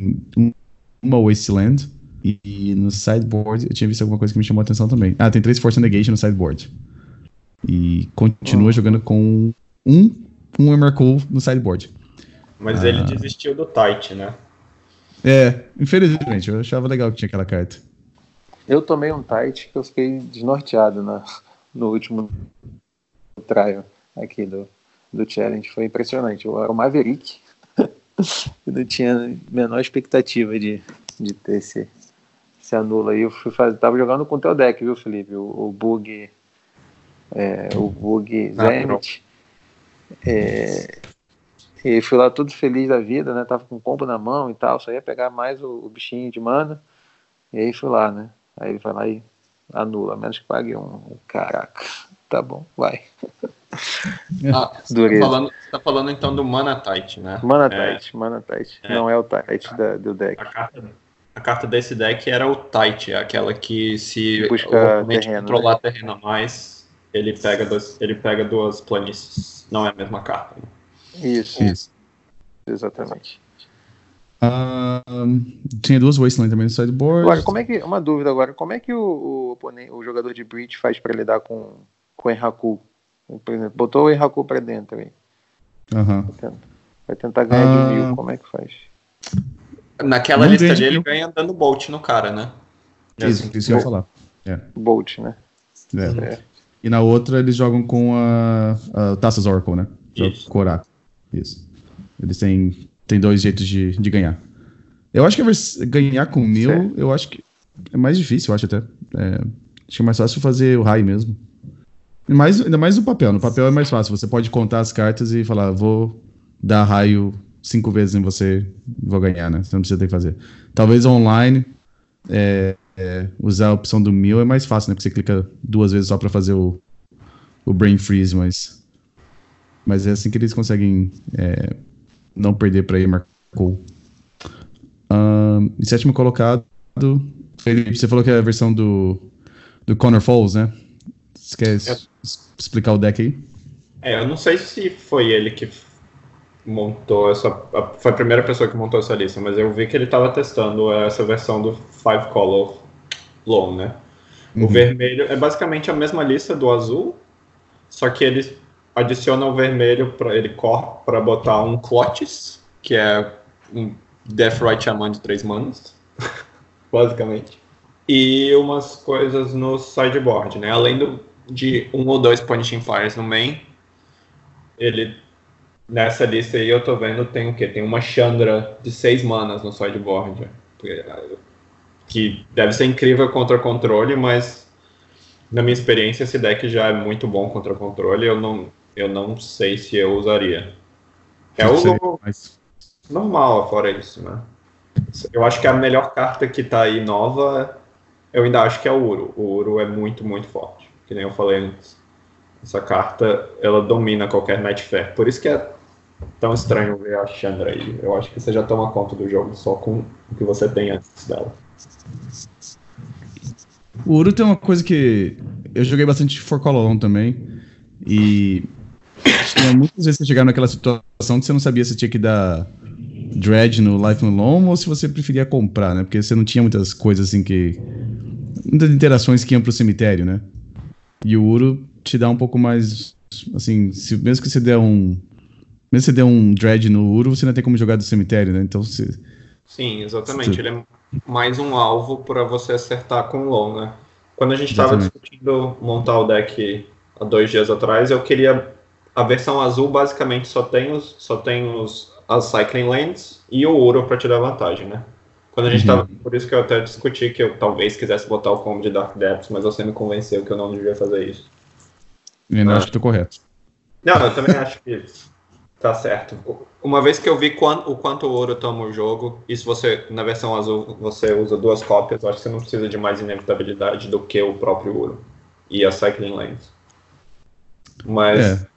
uma Wasteland, e, no sideboard eu tinha visto alguma coisa que me chamou a atenção também. Ah, tem três Force Negation no sideboard. E continua oh. jogando com um, um Emrakul no sideboard. Mas ah. ele desistiu do Tight, né? É, infelizmente, eu achava legal que tinha aquela carta. Eu tomei um Tight que eu fiquei desnorteado na, no último trial aqui do, do challenge. Foi impressionante. Eu era o Maverick. eu não tinha a menor expectativa de, de ter esse, se anula aí. Eu fui fazer, tava jogando com o teu deck, viu, Felipe? O, o bug é, o Bug Zenit. É, e fui lá todo feliz da vida, né? Tava com um combo na mão e tal, só ia pegar mais o, o bichinho de mana. E aí fui lá, né? Aí ele vai lá e anula, menos que pague um. Caraca, tá bom, vai. Ah, você tá, falando, você tá falando então do Mana Tight, né? Mana é. Tight, é, Mana Tight. É. Não é o Tight da, do deck. A carta, a carta desse deck era o Tight, aquela que se Busca o terreno, controlar né? terreno a mais, ele pega, duas, ele pega duas planícies. Não é a mesma carta. Né? Isso. Isso. Exatamente. Uh, tinha duas Wasteland também no sideboard. Agora, como é que. Uma dúvida agora, como é que o, o, o jogador de Breach faz para lidar com, com o Enraku? Por exemplo, botou o Enraku para dentro aí. Uhum. Vai, tentar, vai tentar ganhar uh... de mil, como é que faz? Naquela Não lista dele, ganha dando Bolt no cara, né? Isso, assim, isso que eu ia falar. É. Bolt, né? É. É. E na outra eles jogam com a, a Taças Oracle, né? Isso. Corar. Isso. Eles têm tem dois jeitos de, de ganhar. Eu acho que ganhar com mil, certo. eu acho que é mais difícil, eu acho até. É, acho que é mais fácil fazer o raio mesmo. Mais, ainda mais no papel. No papel é mais fácil. Você pode contar as cartas e falar, vou dar raio cinco vezes em você vou ganhar, né? Você não precisa ter que fazer. Talvez online, é, é, usar a opção do mil é mais fácil, né? Porque você clica duas vezes só para fazer o, o brain freeze, mas. Mas é assim que eles conseguem é, não perder para ele, marcou. Um, em sétimo colocado, você falou que é a versão do, do Connor Falls, né? Você quer é. explicar o deck aí? É, eu não sei se foi ele que montou essa. Foi a primeira pessoa que montou essa lista, mas eu vi que ele estava testando essa versão do Five Color Long, né? O uhum. vermelho é basicamente a mesma lista do azul, só que ele adiciona o vermelho para ele corre para botar um Clotis, que é um Death Right Shaman de três manas, basicamente. E umas coisas no sideboard, né? Além do, de um ou dois Punishing Fires no main, ele nessa lista aí eu tô vendo tem o quê? Tem uma Chandra de seis manas no sideboard. Que deve ser incrível contra controle, mas na minha experiência esse deck já é muito bom contra controle. Eu não, eu não sei se eu usaria. É o mas... normal fora isso, né? Eu acho que a melhor carta que tá aí nova, eu ainda acho que é o Uro. O Uro é muito, muito forte. Que nem eu falei antes. Essa carta, ela domina qualquer fair. Por isso que é tão estranho ver a Chandra aí. Eu acho que você já toma conta do jogo só com o que você tem antes dela. O Uro tem uma coisa que eu joguei bastante For Colon também. E muitas vezes você chegava naquela situação que você não sabia se tinha que dar dread no Life no Long ou se você preferia comprar, né? Porque você não tinha muitas coisas assim que. Muitas interações que iam pro cemitério, né? E o Uro te dá um pouco mais. Assim, se, mesmo que você der um. Mesmo que você der um dread no Uro, você não tem como jogar do cemitério, né? Então você. Sim, exatamente. Você... Ele é mais um alvo para você acertar com o Long, né? Quando a gente estava discutindo montar o deck há dois dias atrás, eu queria a versão azul basicamente só tem os, só tem os, as Cycling Lanes e o ouro para te dar vantagem, né? Quando a gente uhum. tava, por isso que eu até discuti que eu talvez quisesse botar o combo de Dark Depths, mas você me convenceu que eu não devia fazer isso. Eu não ah. acho que tô correto. Não, eu também acho que tá certo. Uma vez que eu vi quanto, o quanto o ouro toma o jogo, e se você, na versão azul, você usa duas cópias, eu acho que você não precisa de mais inevitabilidade do que o próprio ouro e a Cycling Lanes. Mas. É.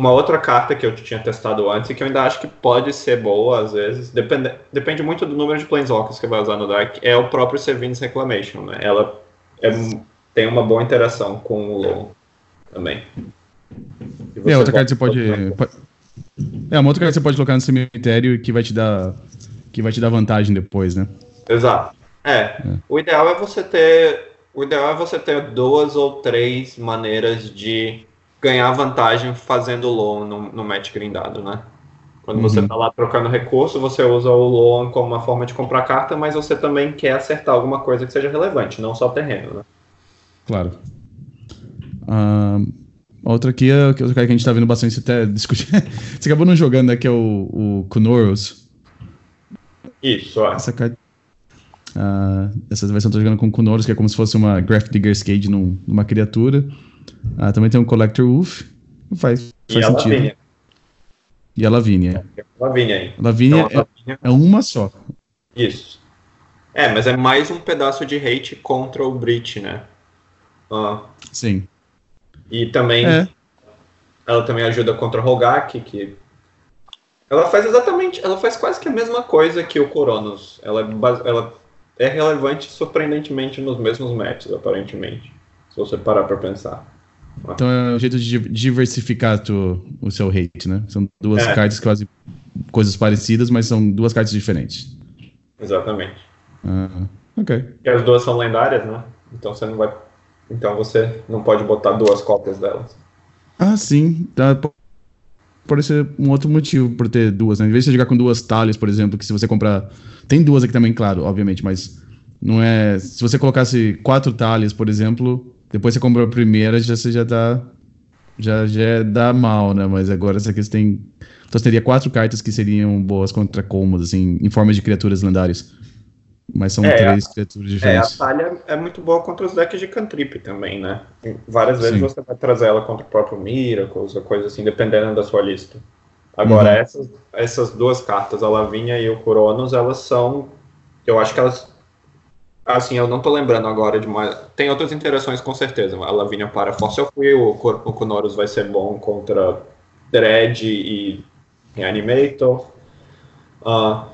Uma outra carta que eu tinha testado antes e que eu ainda acho que pode ser boa às vezes, depende, depende muito do número de Planeswalkers que vai usar no deck, é o próprio Servin's Reclamation, né? Ela é, tem uma boa interação com o LoL também. É, outra carta que você pode, pode... É, uma outra carta que você pode colocar no cemitério que vai te dar que vai te dar vantagem depois, né? Exato. É. é. O ideal é você ter o ideal é você ter duas ou três maneiras de ganhar vantagem fazendo loan no, no match grindado, né? Quando uhum. você tá lá trocando recurso, você usa o loan como uma forma de comprar carta, mas você também quer acertar alguma coisa que seja relevante, não só terreno, né? Claro. Uh, outra aqui é que a gente tá vendo bastante até discutir. você acabou não jogando, né? Que é o, o Kunoros. Isso, é. Essa carta. Uh, essa versão eu tô jogando com Kunoros, que é como se fosse uma Graph Digger's Cage num, numa criatura. Ah, também tem um Collector Wolf. Faz, faz e sentido. a Lavínia. E a Lavínia. Lavínia aí. Lavínia Então, a é, é uma só. Isso. É, mas é mais um pedaço de hate contra o Brit, né? Ah, Sim. e também É. ela também ajuda contra o Rogak, que ela faz exatamente, ela faz quase que a mesma coisa que o Coronos. Ela é, ela é relevante surpreendentemente nos mesmos matches, aparentemente. Se você parar pra pensar. Então é um jeito de di- diversificar tu- o seu hate, né? São duas É. cartas quase coisas parecidas, mas são duas cartas diferentes. Exatamente. Ah, ok. Porque as duas são lendárias, né? Então você não vai. Então você não pode botar duas cópias delas. Ah, sim. Tá, po- pode ser um outro motivo por ter duas, né? Em vez de você jogar com duas talhas, por exemplo, que se você comprar. Tem duas aqui também, claro, obviamente, mas não é. Se você colocasse quatro talhas, por exemplo, depois você comprou a primeira, já, você já tá. Já, já dá mal, né? Mas agora essa aqui você tem. Então você teria quatro cartas que seriam boas contra combos, assim, em forma de criaturas lendárias. Mas são É, três criaturas É, a diferentes. talha é muito boa contra os decks de cantrip também, né? Várias vezes Sim. você vai trazer ela contra o próprio Miracles ou coisa assim, dependendo da sua lista. Agora, Uhum. essas, essas duas cartas, a Lavínia e o Coronos, elas são. Eu acho que elas. Assim, eu não tô lembrando agora de mais. Tem outras interações com certeza. A Lavínia para Fossil Fuel, o, Cor- o Conoros vai ser bom contra Dread e Reanimator. Ah,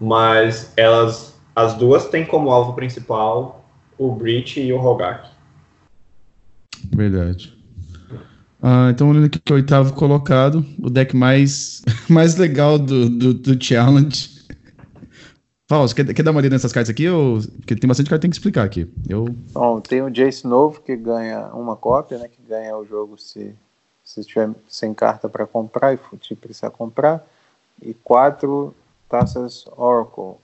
mas elas. As duas têm como alvo principal o Breach e o Rogak. Verdade. Ah, então, olhando aqui o oitavo colocado, o deck mais, mais legal do, do, do challenge. Você quer, quer dar uma olhada nessas cartas aqui? Ou... Porque tem bastante carta que tem que explicar aqui. Eu. Bom, tem o Jace novo que ganha uma cópia, né? Que ganha o jogo se, se tiver sem carta para comprar e se precisar comprar. E quatro taças Oracle,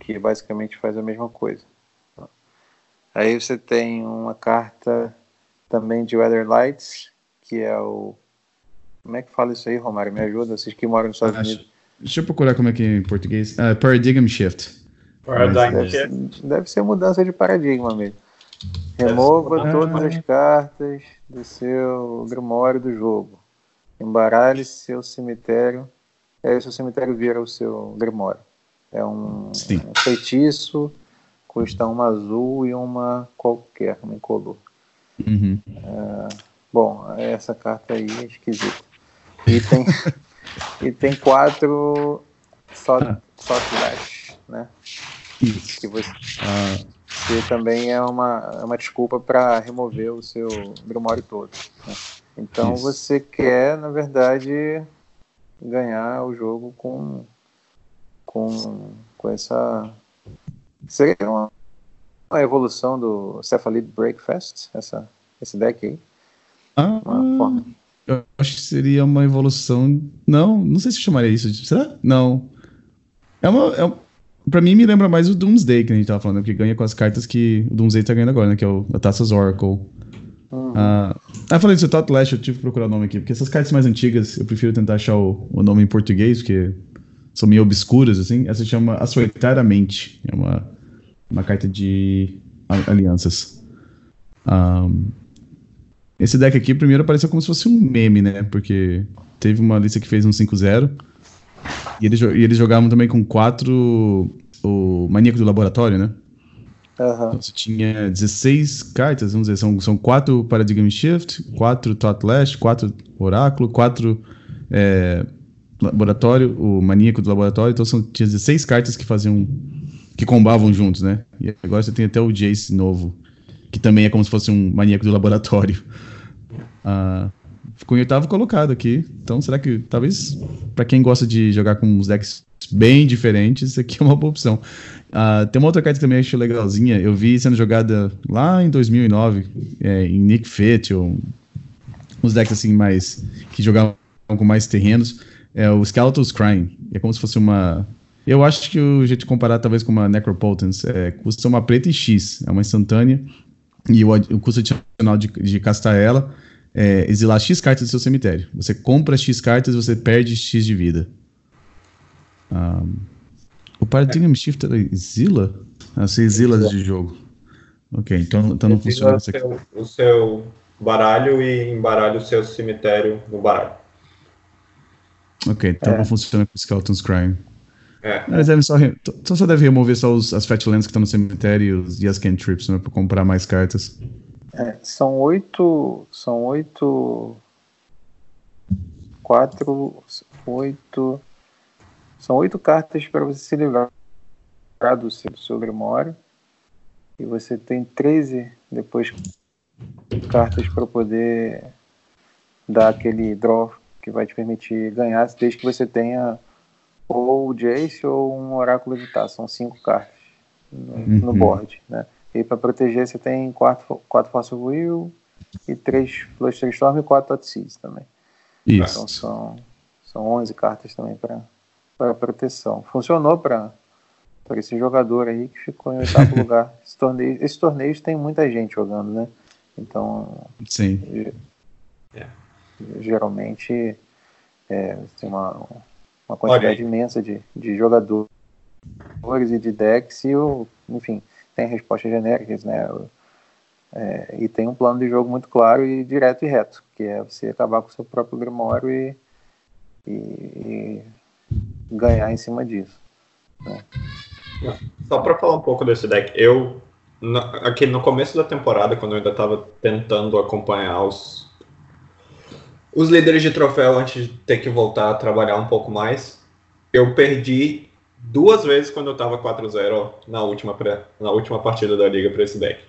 que basicamente faz a mesma coisa. Aí você tem uma carta também de Weatherlights, que é o. Como é que fala isso aí, Romário? Me ajuda, vocês que moram nos Estados Unidos. Deixa eu procurar como é que é em português. Ah, Paradigm Shift. Paradigm Deve, Shift. deve ser mudança de paradigma mesmo. Remova mudança. todas as cartas do seu grimório do jogo. Embaralhe seu cemitério. Aí seu cemitério vira o seu grimório. É um, Sim. um feitiço, custa uma azul e uma qualquer, uma incolor. Uhum. Bom, essa carta aí é esquisita. E tem, e tem quatro Thought, Ah. thought Lash, né? Isso. Que você, Ah, que também é uma, é uma desculpa para remover o seu Grimório todo. né? Então Isso. você quer, na verdade, ganhar o jogo com, com, com essa. Seria uma, uma evolução do Cephalid Breakfast, essa, esse deck aí. ah, Uma forma. Eu acho que seria uma evolução. Não, não sei se chamaria isso. de- Será? Não. É uma. É um- Pra mim, me lembra mais o Doomsday que a gente tava falando, porque ganha com as cartas que o Doomsday tá ganhando agora, né? Que é o a Taças Oracle. Uhum. Ah, ah, falei disso, Thought Lash, eu tive que procurar o nome aqui, porque essas cartas mais antigas, eu prefiro tentar achar o, o nome em português, porque são meio obscuras, assim. Essa se chama Açoitar a Mente. É uma, uma carta de alianças. Ahn, esse deck aqui, primeiro, apareceu como se fosse um meme, né? Porque teve uma lista que fez um 5-0. E eles, e eles jogavam também com quatro. O Maníaco do Laboratório, né? Aham. Então, você tinha 16 cartas, vamos dizer, são, são quatro Paradigm Shift, quatro Thought Lash, quatro Oráculo, quatro é, Laboratório, o Maníaco do Laboratório, então são, tinha 16 cartas que faziam, que combavam juntos, né? E agora você tem até o Jace novo, que também é como se fosse um Maníaco do Laboratório. Ah, ficou em oitavo colocado aqui, então será que, talvez, pra quem gosta de jogar com uns decks bem diferentes, isso aqui é uma boa opção. Ah, tem uma outra carta que também acho legalzinha. Eu vi sendo jogada lá em 2009 é, em Nick Fit, ou uns decks assim mais que jogavam com mais terrenos. É o Skeletal's Crime. É como se fosse uma. Eu acho que o jeito de comparar talvez com uma Necropotence é, custa uma preta e X. É uma instantânea. E o, o custo adicional de, de castar ela é exilar X cartas do seu cemitério. Você compra X cartas, você perde X de vida. Ah, o Paradigm Shift ela exila? Ah, você exila de jogo. Ok, então, então não funciona aqui. Seu, o seu baralho e embaralha o seu cemitério no baralho. Ok, então É. não funciona com Skeleton's Crime. É. Eles devem só, re... então só deve remover só os, as Fatlands que estão no cemitério e as cantrips, né? Pra comprar mais cartas. É, são oito. São oito. Quatro. Oito. São oito cartas para você se livrar do seu, do seu Grimório. E você tem 13 depois cartas para poder dar aquele draw que vai te permitir ganhar, desde que você tenha ou o Jace ou um Oráculo de Tá. São cinco cartas no, no Uhum. board, né? E para proteger você tem quatro, quatro Force Will e três Fluster Storm e quatro Seas também. Então Isso. são, são 11 cartas também para proteção. Funcionou para esse jogador aí que ficou em oitavo lugar. Esse torneio, esses torneios tem muita gente jogando, né? Então, Sim. É. geralmente é, tem uma, uma quantidade imensa de, de jogadores e de decks e, o, enfim, tem respostas genéricas, né? É, e tem um plano de jogo muito claro e direto e reto, que é você acabar com o seu próprio Grimório e, e, e ganhar em cima disso. Só pra falar um pouco desse deck, eu aqui no começo da temporada, quando eu ainda tava tentando acompanhar os os líderes de troféu antes de ter que voltar a trabalhar um pouco mais, eu perdi duas vezes quando eu tava 4-0 na última pré- na última partida da liga para esse deck.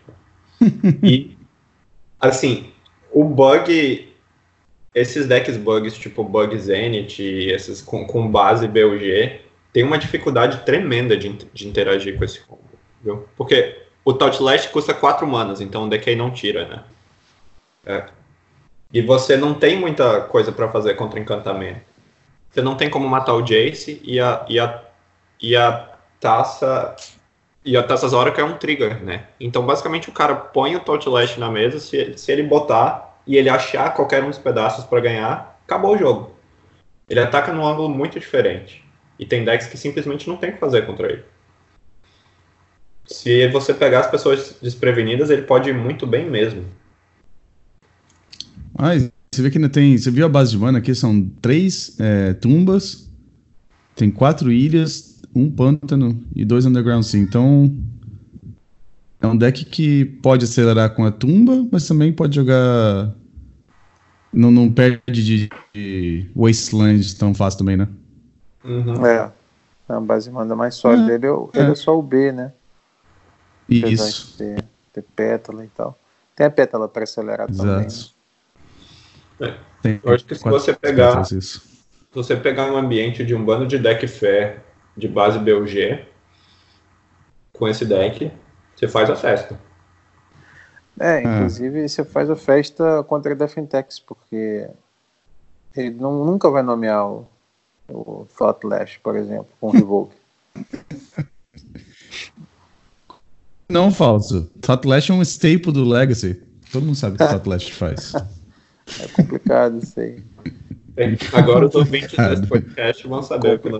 e assim, o bug esses decks bugs tipo Bug Zenith, esses com, com base BUG, tem uma dificuldade tremenda de, de interagir com esse combo, viu? Porque o Touchlast custa 4 manas, então o deck aí não tira, né? É. E você não tem muita coisa pra fazer contra encantamento. Você não tem como matar o Jace e a, e a, e a taça. E a taça Zora é um trigger, né? Então basicamente o cara põe o Touchlast na mesa, se, se ele botar e ele achar qualquer um dos pedaços pra ganhar, acabou o jogo. Ele ataca num ângulo muito diferente. E tem decks que simplesmente não tem o que fazer contra ele. Se você pegar as pessoas desprevenidas, ele pode ir muito bem mesmo. Ah, e você vê que ainda tem. Você viu a base de mana aqui? São três é, tumbas, tem quatro ilhas, um pântano e dois underground sim. Então. É um deck que pode acelerar com a tumba, mas também pode jogar. Não, não perde de, de Wasteland tão fácil também, né? Uhum. É, a base manda mais sólida. É, Ele, é, é. ele é só o B, né? Apesar Isso. de ter, ter pétala e tal. Tem a pétala para acelerar também. né? É. Tem Eu acho que se quatro você pegar-. Se você pegar um ambiente de um bando de deck fé de base BUG com esse deck, você faz a festa. É, inclusive você faz a festa contra a Defentex, porque ele não, nunca vai nomear o, o Thoughtless, por exemplo, com o Revoke. Não, falso. Thoughtlash é um staple do Legacy. Todo mundo sabe o que Thoughtlash faz. É complicado isso aí. Agora os ouvintes desse podcast vão saber o que não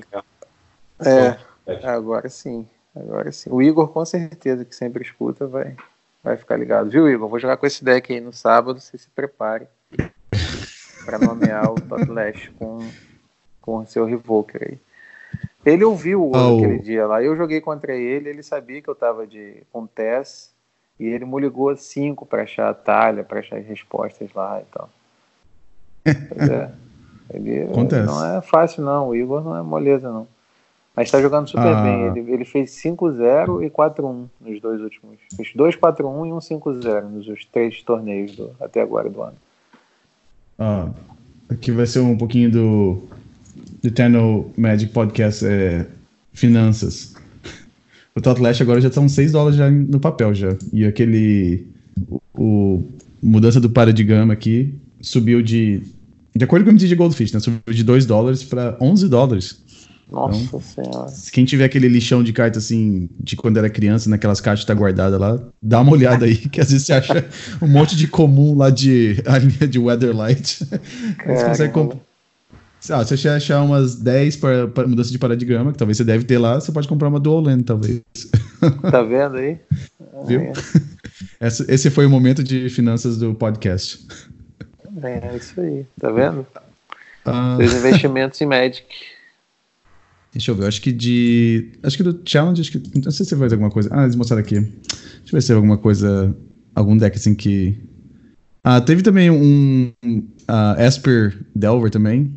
é. É, agora sim. Agora sim. O Igor, com certeza, que sempre escuta, vai, vai ficar ligado. Viu, Igor? Vou jogar com esse deck aí no sábado, você se prepare para nomear o Thoughtless com, com o seu Revoker aí. Ele ouviu o Oh. aquele dia lá, eu joguei contra ele, ele sabia que eu tava de, com Tess, e ele me ligou cinco para achar a talha, para achar as respostas lá e tal. Pois é. Ele Acontece. não é fácil, não. O Igor não é moleza, não. Mas tá jogando super Ah. bem. Ele, ele fez 5-0 e 4-1 nos dois últimos. Fez 2 4-1 e um 5-0 nos os três torneios do, até agora do ano. Ah, aqui vai ser um pouquinho do Eternal Magic Podcast é, Finanças. O Thoughtlash agora já estão 6 dólares já no papel já. E aquele. O, o- mudança do paradigma aqui subiu de. De acordo com o de Goldfish, né? Subiu de 2 dólares para 11 dólares. Nossa senhora. Quem tiver aquele lixão de carta assim, de quando era criança, naquelas caixas que tá guardada lá, dá uma olhada aí, que às vezes você acha um monte de comum lá de a linha de Weatherlight. Você consegue Caramba. comp- Ah, se você achar umas 10 para, para mudança de paradigma, que talvez você deve ter lá, você pode comprar uma Dual Land, talvez. Tá vendo aí? Viu? É. Esse foi o momento de finanças do podcast. É, é isso aí, tá vendo? Uh... Seus investimentos em Magic. Deixa eu ver, acho que de. Acho que do Challenge, acho que. Não sei se vai alguma coisa. Ah, eles mostraram aqui. Deixa eu ver se tem alguma coisa. Algum deck assim que. Ah, teve também um. Uh, Esper Delver também.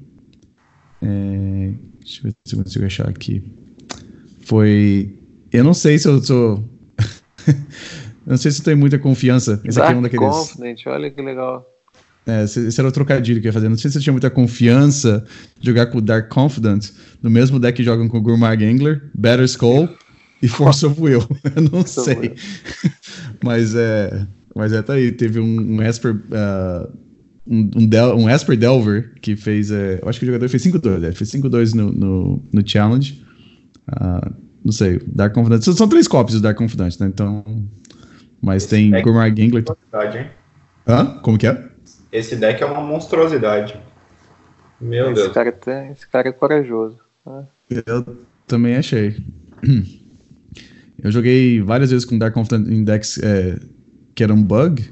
É, deixa eu ver se eu consigo achar aqui. Foi. Eu não sei se eu sou. não sei se eu tenho muita confiança. Esse Dark aqui é um daqueles. Confident, olha que legal. É, esse era o trocadilho que eu ia fazer. Não sei se você tinha muita confiança de jogar com o Dark Confident, no mesmo deck que jogam com o Gourmag Angler, Better Skull e Force of Will. Eu não sei. mas é. Mas é, tá aí. Teve um, um Esper. Uh, um, um, Del, um Esper Delver que fez. É, eu acho que o jogador fez 5-2, né? Fez 5-2 no, no, no, Challenge. Uh, não sei, Dark Confidant. São, são três cópias do Dark Confidant, né? Então. Mas Esse tem Gourmag Angler. Hã? Como que é? Esse deck é uma monstruosidade. Meu esse Deus. Cara tem, esse cara é corajoso. Né? Eu também achei. Eu joguei várias vezes com Dark Confidant Index é, que era um bug,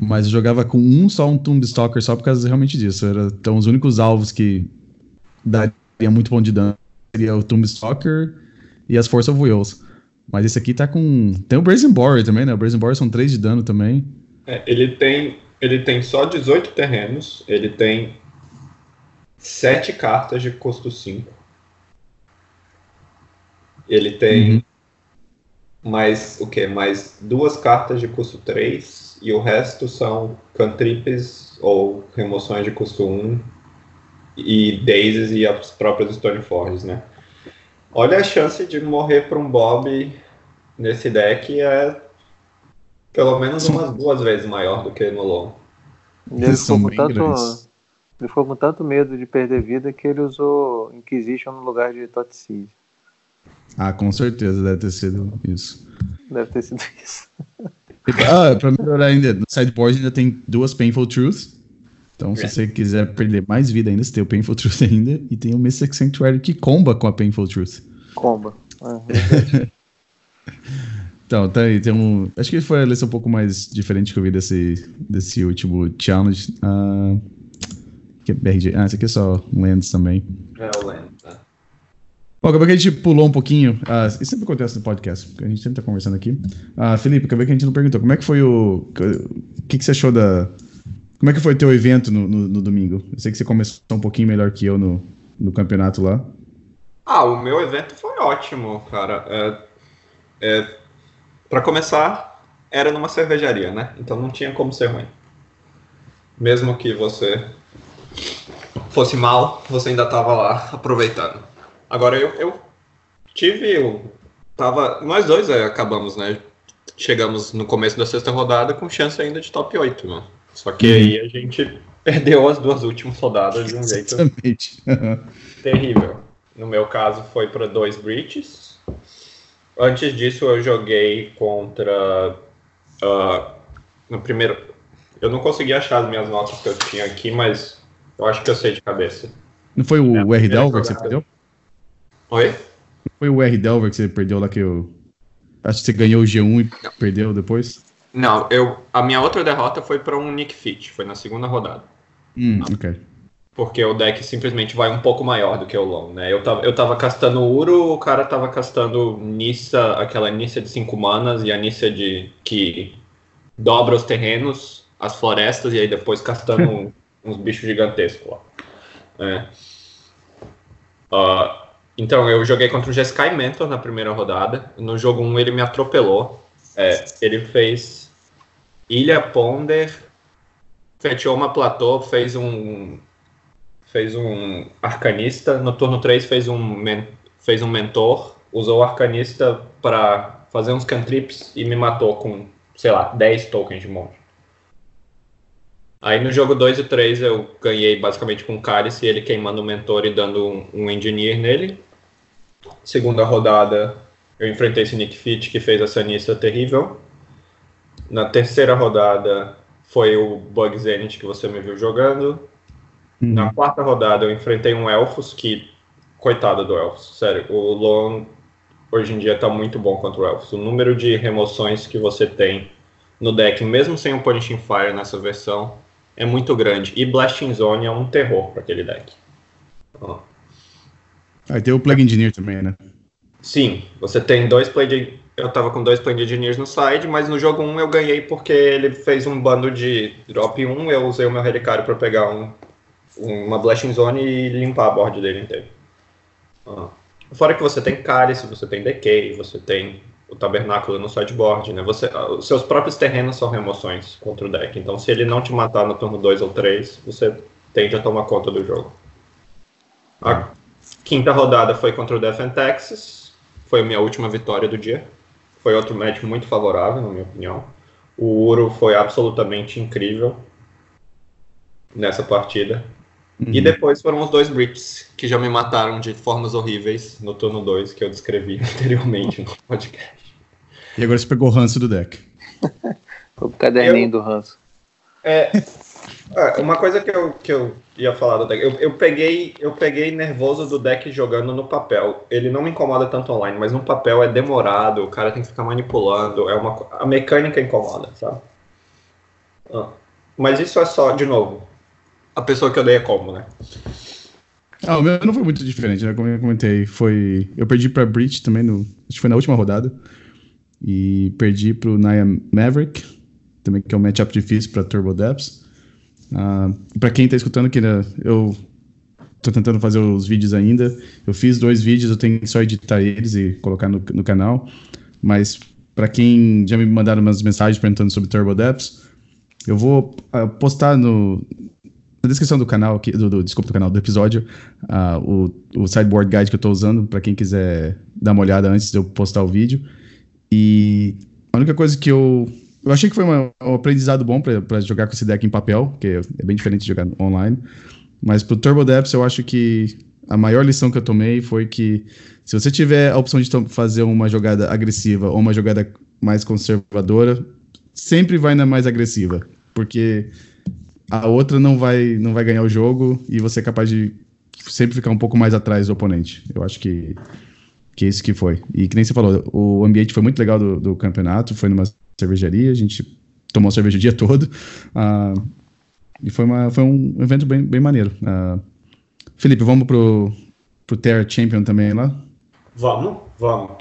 mas eu jogava com um só um Tomb Stalker só por causa realmente disso. Era, então os únicos alvos que daria muito ponto de dano seria o Tomb Stalker e as Force of Wills. Mas esse aqui tá com. Tem o Brazen Borer também, né? O Brazen Borer são 3 de dano também. É, ele tem ele tem só 18 terrenos, ele tem 7 cartas de custo 5. Ele tem uhum. mais o que? Mais duas cartas de custo 3 e o resto são cantrips ou remoções de custo 1 e daisies e as próprias Stoneforges, né? Olha a chance de morrer para um Bob nesse deck é pelo menos umas duas vezes maior do que no long. Ele ficou, com tanto, ele ficou com tanto medo de perder vida que ele usou Inquisition no lugar de Totseed. Ah, com certeza deve ter sido isso. Deve ter sido isso. ah, pra melhorar ainda, no sideboard ainda tem duas Painful Truths. Então, se é. você quiser perder mais vida ainda, você tem o Painful Truth ainda. E tem o Mystic Sanctuary que comba com a Painful Truth. Comba. Ah, Então, tá aí, tem um. Acho que foi a lição um pouco mais diferente que eu vi desse, desse último challenge. Uh, que é BRG. Ah, esse aqui é só Lands também. É o Lands, tá. Bom, acabou que a gente pulou um pouquinho. Uh, isso sempre acontece no podcast, porque a gente sempre tá conversando aqui. Uh, Felipe, acabei que a gente não perguntou. Como é que foi o. O que, que você achou da. Como é que foi o teu evento no, no, no, domingo? Eu sei que você começou um pouquinho melhor que eu no, no campeonato lá. Ah, o meu evento foi ótimo, cara. É, é para começar, era numa cervejaria, né? Então não tinha como ser ruim. Mesmo que você fosse mal, você ainda estava lá aproveitando. Agora eu, eu tive, eu tava, nós dois é, acabamos, né? Chegamos no começo da sexta rodada com chance ainda de top 8, né? Só que uhum. aí a gente perdeu as duas últimas rodadas de um jeito terrível. No meu caso foi para dois breaches Antes disso, eu joguei contra. Uh, no primeiro. Eu não consegui achar as minhas notas que eu tinha aqui, mas eu acho que eu sei de cabeça. Não foi o, é, o R Delver que você perdeu? Oi? Não foi o R Delver que você perdeu lá que eu. Acho que você ganhou o G1 e não. perdeu depois? Não, eu, a minha outra derrota foi para um Nick Fit, foi na segunda rodada. Hum, ok porque o deck simplesmente vai um pouco maior do que o Long, né? Eu tava, eu tava castando Uro, o cara tava castando Nissa, aquela Nissa de 5 manas e a Nissa de que dobra os terrenos, as florestas e aí depois castando uns bichos gigantescos lá. É. Uh, então, eu joguei contra o Jeskai Mentor na primeira rodada. No jogo 1 um, ele me atropelou. É, ele fez Ilha Ponder, fechou uma platô, fez um fez um arcanista, no turno 3 fez um, fez um mentor, usou o arcanista para fazer uns cantrips e me matou com, sei lá, 10 tokens de monge. Aí no jogo 2 e 3 eu ganhei basicamente com o Cálice, ele queimando o mentor e dando um, um engineer nele. Segunda rodada eu enfrentei esse Nick Fit que fez essa Nissa terrível. Na terceira rodada foi o Bug Zenith que você me viu jogando. Na uhum. quarta rodada eu enfrentei um Elfos que, coitado do Elfos, sério, o Loan hoje em dia está muito bom contra o Elfos. O número de remoções que você tem no deck, mesmo sem o Punishing Fire nessa versão, é muito grande. E Blasting Zone é um terror para aquele deck. Aí tem o Plague Engineer também, né? Sim, você tem dois Plague... Eu tava com dois Plague Engineers no side, mas no jogo 1 um eu ganhei porque ele fez um bando de drop 1, eu usei o meu Relicário para pegar um, uma Blasting Zone e limpar a board dele inteiro. Ah. Fora que você tem Cálice, você tem Decay, você tem o Tabernáculo no sideboard, né? Você, os seus próprios terrenos são remoções contra o deck, então se ele não te matar no turno 2 ou 3, você tende a tomar conta do jogo. A quinta rodada foi contra o Death and Texas, foi a minha última vitória do dia. Foi outro match muito favorável, na minha opinião. O Uro foi absolutamente incrível nessa partida. Uhum. E depois foram os dois Brits, que já me mataram de formas horríveis no turno 2, que eu descrevi anteriormente no podcast. E agora você pegou o ranço do deck. Foi o caderninho eu, do ranço. É, é, uma coisa que eu, que eu ia falar do deck, eu, eu, peguei, eu peguei nervoso do deck jogando no papel. Ele não me incomoda tanto online, mas no papel é demorado, o cara tem que ficar manipulando, é uma, a mecânica incomoda, sabe? Ah. Mas isso é só, de novo, a pessoa que odeia como, né? Ah, o meu não foi muito diferente, né? Como eu comentei, foi. Eu perdi pra Breach também, no... acho que foi na última rodada. E perdi pro Naya Maverick, também que é um matchup difícil pra Turbo Depths. Uh, pra quem tá escutando, que né, eu tô tentando fazer os vídeos ainda. Eu fiz dois vídeos, eu tenho que só editar eles e colocar no, no canal. Mas para quem já me mandaram umas mensagens perguntando sobre Turbo Depths, eu vou uh, postar no, na descrição do canal, aqui, do, do, desculpa, do canal, do episódio, uh, o, o sideboard guide que eu estou usando, para quem quiser dar uma olhada antes de eu postar o vídeo. E a única coisa que eu. Eu achei que foi uma, um aprendizado bom para jogar com esse deck em papel, que é bem diferente de jogar online. Mas pro Turbo Depths, eu acho que a maior lição que eu tomei foi que se você tiver a opção de fazer uma jogada agressiva ou uma jogada mais conservadora, sempre vai na mais agressiva. Porque a outra não vai, não vai ganhar o jogo e você é capaz de sempre ficar um pouco mais atrás do oponente. Eu acho que, que é isso que foi. E que nem você falou, o ambiente foi muito legal do, do campeonato, foi numa cervejaria, a gente tomou cerveja o dia todo. Uh, e foi, uma, foi um evento bem, bem maneiro. Uh, Felipe, vamos pro, pro Terra Champion também lá? Vamos, vamos.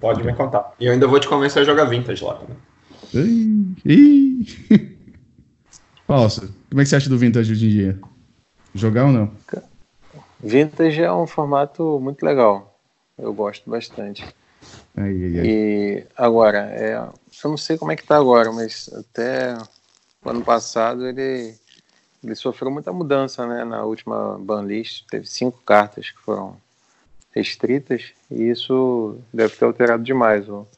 Pode me contar. E eu ainda vou te convencer a jogar Vintage lá. Né? Ih, ih. Falso. Como é que você acha do Vintage hoje em dia? Jogar ou não? Vintage é um formato muito legal. Eu gosto bastante. Ai, ai, ai. E agora, é, eu não sei como é que tá agora, mas até o ano passado ele, ele sofreu muita mudança, né? Na última banlist teve cinco cartas que foram restritas e isso deve ter alterado demais. Eu não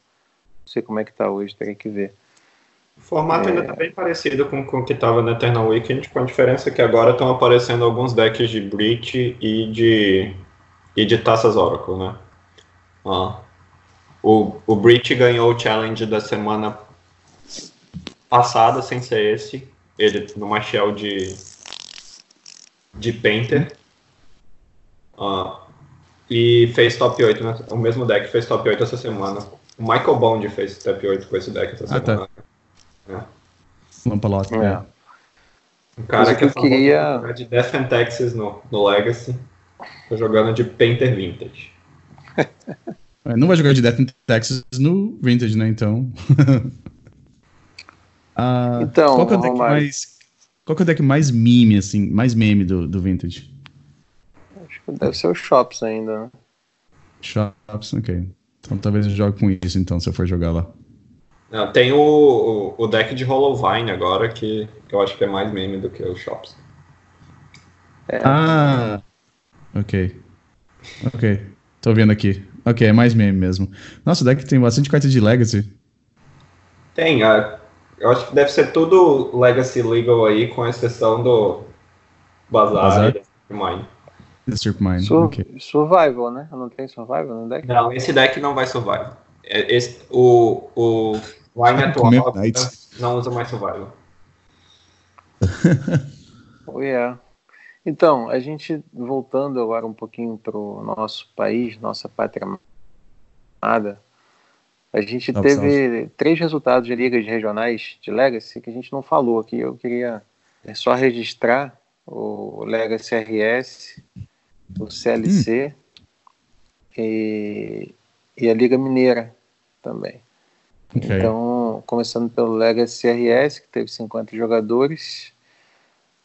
sei como é que tá hoje, teria que ver. O formato é... ainda está bem parecido com, com o que estava na Eternal Weekend, com a diferença que agora estão aparecendo alguns decks de Breach e de, e de Taças Oracle, né? Ah. O, o Breach ganhou o challenge da semana passada, sem ser esse. Ele numa shell de, de Painter. Ah. E fez top 8, né? o mesmo deck fez top 8 essa semana. O Michael Bond fez top 8 com esse deck essa ah, tá. semana. Tá. É. Lampalota. É. Um cara que, que eu queria de Death and Texas no, no Legacy, tô jogando de Painter Vintage. É, não vai jogar de Death and Texas no Vintage, né? Então. ah, então, qual que é o deck mais. Qual que é o deck mais meme, assim, mais meme do, do Vintage? Acho que deve ser o Shops ainda, né? Shops, ok. Então talvez eu jogue com isso, então, se eu for jogar lá. Não, tem o, o, o, deck de Hollowvine agora, que, que, eu acho que é mais meme do que os Shops. É. Ah, ok. Ok, tô vendo aqui. Ok, é mais meme mesmo. Nossa, o deck tem bastante carta de Legacy. Tem, eu acho que deve ser tudo Legacy Legal aí, com exceção do Bazar, Bazar? e Mine. Disturb Mine, Sur okay. Survival, né? Não tem Survival no deck? Não, esse deck não vai Survival. É, esse, o, o Wine atual não usa mais survival. oh, yeah. Então, a gente voltando agora um pouquinho para o nosso país, nossa pátria amada, A gente teve três resultados de ligas regionais de Legacy que a gente não falou aqui. Eu queria só registrar o Legacy RS, o CLC hum. e, e, a Liga Mineira também. Okay. Então, começando pelo Legacy RS, que teve 50 jogadores.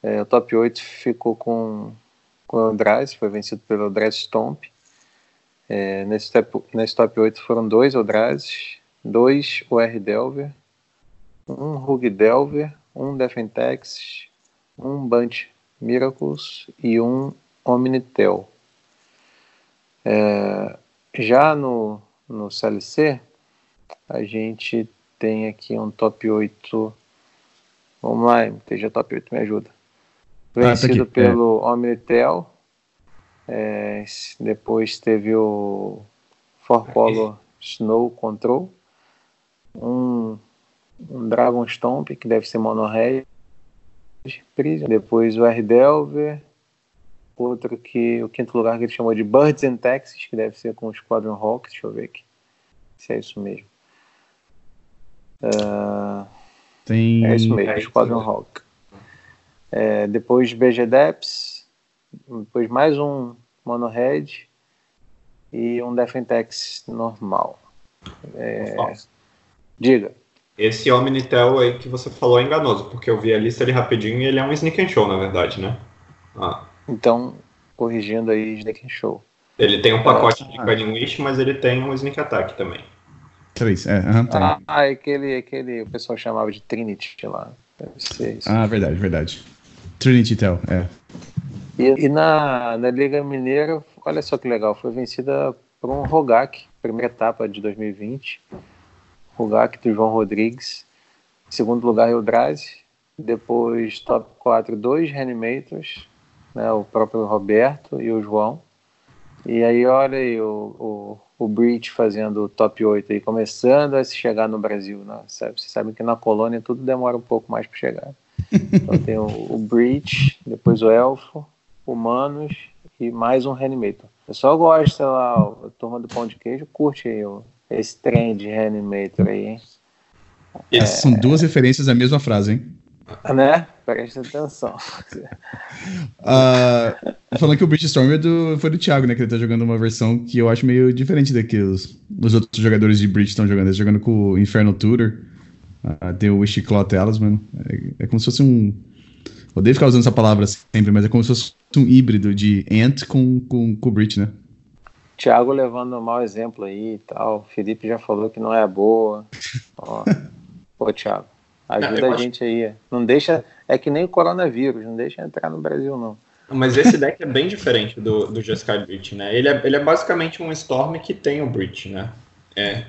É, o top 8 ficou com, com o Eldrazi, foi vencido pelo Eldrazi Stomp. É, nesse, top, nesse top 8 foram dois Eldrazes, dois UR Delver, um Rug Delver, um Defentex, um Bunch Miracles e um Omnitel. É, já no, no CLC, a gente tem aqui um top 8. Vamos lá, MTG top 8, me ajuda. Vencido ah, tá pelo é. Omnitel, é, depois teve o For Color Snow Control, um, um Dragon Stomp, que deve ser Mono Red, depois o R-Delver, outro que o quinto lugar que ele chamou de Birds and Texas, que deve ser com o Squadron Hawk, deixa eu ver aqui se é isso mesmo. Uh, Tem... É isso mesmo, é Squadron Hawk. É, depois BG Depths, depois mais um Mono Red e um Defentex normal. É... Diga. Esse Omnitel aí que você falou é enganoso, porque eu vi a lista ali rapidinho e ele é um Sneak and Show, na verdade, né? Ah. Então, corrigindo aí, Sneak and Show. Ele tem um pacote ah, de Guiding Wish, mas ele tem um Sneak Attack também. Três, é. Uhum, ah, ah, aquele, aquele o pessoal chamava de Trinity lá. Deve ser isso. Ah, verdade, verdade. Trinity Tel, é. E, e, na, na Liga Mineira, olha só que legal, foi vencida por um Rogak, primeira etapa de 2020. Rogak do João Rodrigues. Em segundo lugar, Eldrazi. Depois, top 4, dois Reanimators, né, o próprio Roberto e o João. E aí, olha aí, o, o, o Breach fazendo o top 8 aí, começando a se chegar no Brasil. Né? Sabe? Vocês sabem que na colônia tudo demora um pouco mais para chegar. Então tem o, o Breach, depois o Elfo, humanos e mais um Reanimator. Eu só gosto, sei lá, a turma do pão de queijo curte aí o, esse trem de Reanimator aí, hein? É... São duas referências à mesma frase, hein? Né? Presta atenção. uh, falando que o Brainstorm é do, foi do Thiago, né? Que ele tá jogando uma versão que eu acho meio diferente daqueles os outros jogadores de Bridge estão jogando. Ele tá jogando com o Inferno Tutor. Uh, tem o Wish Talisman. É, é como se fosse um Odeio ficar usando essa palavra sempre, mas é como se fosse um híbrido de Ant com, com, com Brit, né? Thiago levando um mau exemplo aí e tal. Felipe já falou que não é boa. Ó. Pô, Thiago, ajuda não, a gente aí. Não deixa. É que nem o coronavírus, não deixa entrar no Brasil, não. Mas esse deck é bem diferente do, do Jeskai Breach, né? Ele é, ele é basicamente um Storm que tem o Breach, né? É.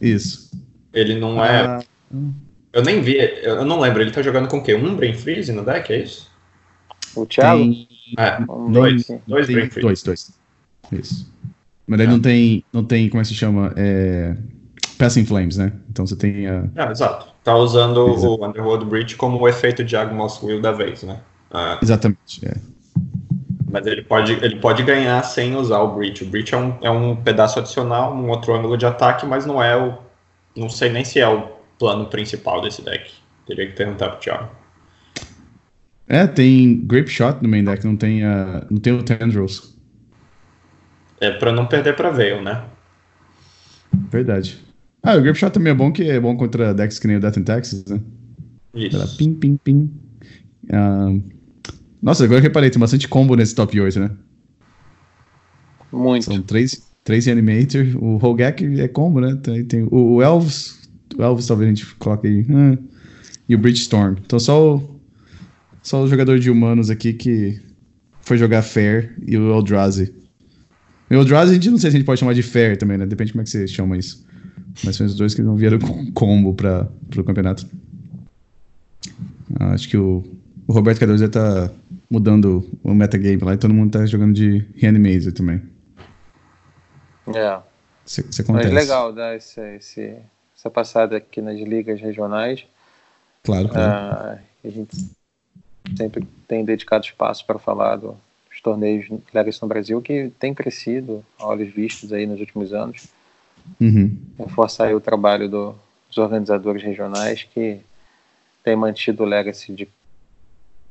Isso. Ele não é. ah. é. Eu nem vi, eu não lembro, ele tá jogando com o quê? Um Brain Freeze no deck, é isso? O Thiago? Tem... É, dois, dois tem, Brain Freeze. Dois, dois. Isso. Mas aí é. não tem, não tem, como é que se chama? É... Passing Flames, né? Então você tem a... É, exato. Tá usando exato. o Underworld Breach como o efeito de Agmos Will da vez, né? É. Exatamente, é. Mas ele pode, ele pode ganhar sem usar o Breach. O Breach é um, é um pedaço adicional, um outro ângulo de ataque, mas não é o... Não sei nem se é o plano principal desse deck. Teria que perguntar pro Thiago. É, tem Grape Shot no main deck, não tem, uh, não tem o Tendrils. É pra não perder pra Veil, né? Verdade. Ah, o Grape Shot também é bom, que é bom contra decks que nem o Death in Texas, né? Isso. Ela, pim, pim, pim. Uh, nossa, agora eu reparei, tem bastante combo nesse top 8, né? Muito. São três, três Animator, o Rogak é combo, né? Tem, tem o, o Elves o Elvis talvez a gente coloque aí. Hum. E o Bridgestorm. Então só o, só o jogador de humanos aqui que foi jogar Fair e o Eldrazi. O Eldrazi a gente não sei se a gente pode chamar de Fair também, né? Depende de como é que você chama isso. Mas são os dois que não vieram com combo para o campeonato. Ah, acho que o, o Roberto Cardoso já tá mudando o metagame lá e todo mundo tá jogando de Reanimator também. É. Isso, isso acontece. Mas legal dar esse, esse, essa passada aqui nas ligas regionais. Claro, claro. Uh, a gente sempre tem dedicado espaço para falar dos torneios Legacy no Brasil, que tem crescido a olhos vistos aí nos últimos anos. Uhum. Reforçar o trabalho do, dos organizadores regionais que tem mantido o Legacy de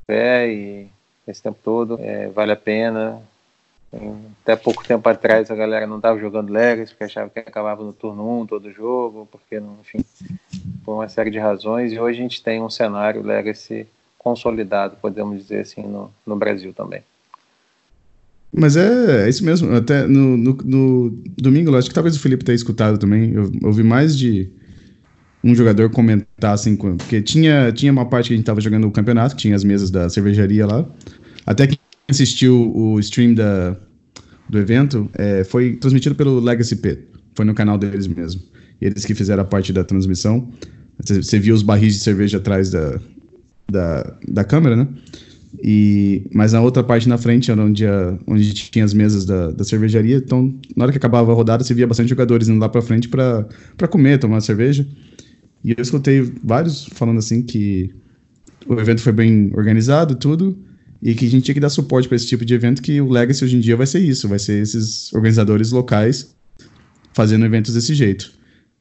pé e esse tempo todo é, vale a pena. Até pouco tempo atrás a galera não estava jogando Legacy porque achava que acabava no turno 1 todo jogo, porque, enfim, por uma série de razões. E hoje a gente tem um cenário Legacy consolidado, podemos dizer assim, no, no Brasil também. Mas é, é isso mesmo. Até no, no, no, domingo, acho que talvez o Felipe tenha escutado também. Eu ouvi mais de um jogador comentar assim, porque tinha, tinha uma parte que a gente estava jogando o campeonato, tinha as mesas da cervejaria lá. Até que assistiu o stream da, do evento, é, foi transmitido pelo Legacy P. Foi no canal deles mesmo. Eles que fizeram a parte da transmissão. Você viu os barris de cerveja atrás da, da, da câmera, né? E, mas na outra parte na frente era onde, a, onde tinha as mesas da, da cervejaria. Então, na hora que acabava a rodada, você via bastante jogadores indo lá pra frente para comer, tomar cerveja. E eu escutei vários falando assim que o evento foi bem organizado, tudo, e que a gente tinha que dar suporte para esse tipo de evento, que o Legacy hoje em dia vai ser isso, vai ser esses organizadores locais fazendo eventos desse jeito.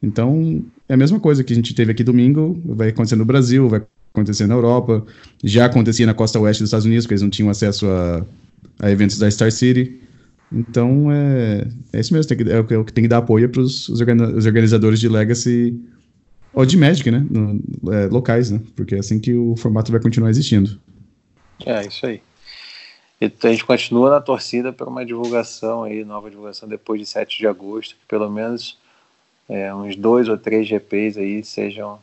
Então, é a mesma coisa que a gente teve aqui domingo, vai acontecer no Brasil, vai acontecer na Europa, já acontecia na costa oeste dos Estados Unidos, porque eles não tinham acesso a, a eventos da Star City. Então, é, é isso mesmo, que, é, o que tem que dar apoio para os organizadores de Legacy ou de Magic, né? No, é, locais, né? Porque é assim que o formato vai continuar existindo. É, isso aí. E a gente continua na torcida por uma divulgação aí, nova divulgação depois de 7 de agosto, que pelo menos é, uns dois ou três GPs aí sejam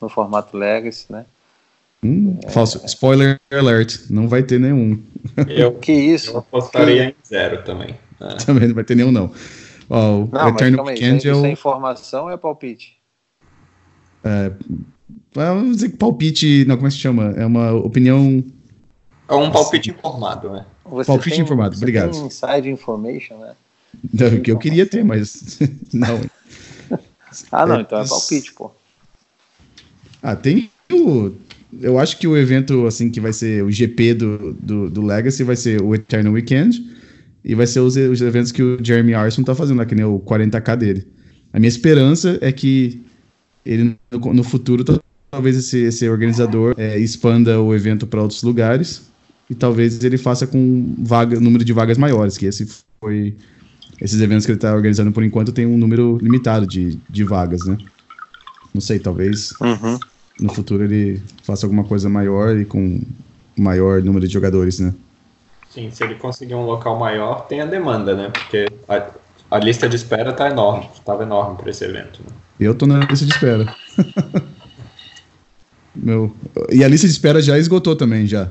no formato Legacy, né? Hum, é, falso. Spoiler alert, não vai ter nenhum. Eu, que isso? Eu apostaria que... em zero também. É. Também não vai ter nenhum, não. Ó, o não, Eternal é, é o... Isso é informação ou é palpite? É, vamos dizer que palpite, não, como é que se chama? É uma opinião. É um palpite informado, né? Você palpite tem, informado, obrigado. Tem inside information, né? Não, que eu queria ter, mas não. ah, não, é, então é palpite, pô. Ah, tem o. Eu acho que o evento, assim, que vai ser o GP do, do, do Legacy vai ser o Eternal Weekend e vai ser os, os eventos que o Jeremy Arson tá fazendo, que nem o 40k dele. A minha esperança é que ele no, no futuro talvez esse, esse organizador é, expanda o evento para outros lugares e talvez ele faça com vaga, número de vagas maiores, que esse foi esses eventos que ele está organizando por enquanto tem um número limitado de, de vagas, né? Não sei, talvez uhum. No futuro ele faça alguma coisa maior e com maior número de jogadores, né? Sim, se ele conseguir um local maior, tem a demanda, né? Porque a, a lista de espera tá enorme, estava enorme para esse evento. Né? Eu tô na lista de espera. Meu, e a lista de espera já esgotou também, já.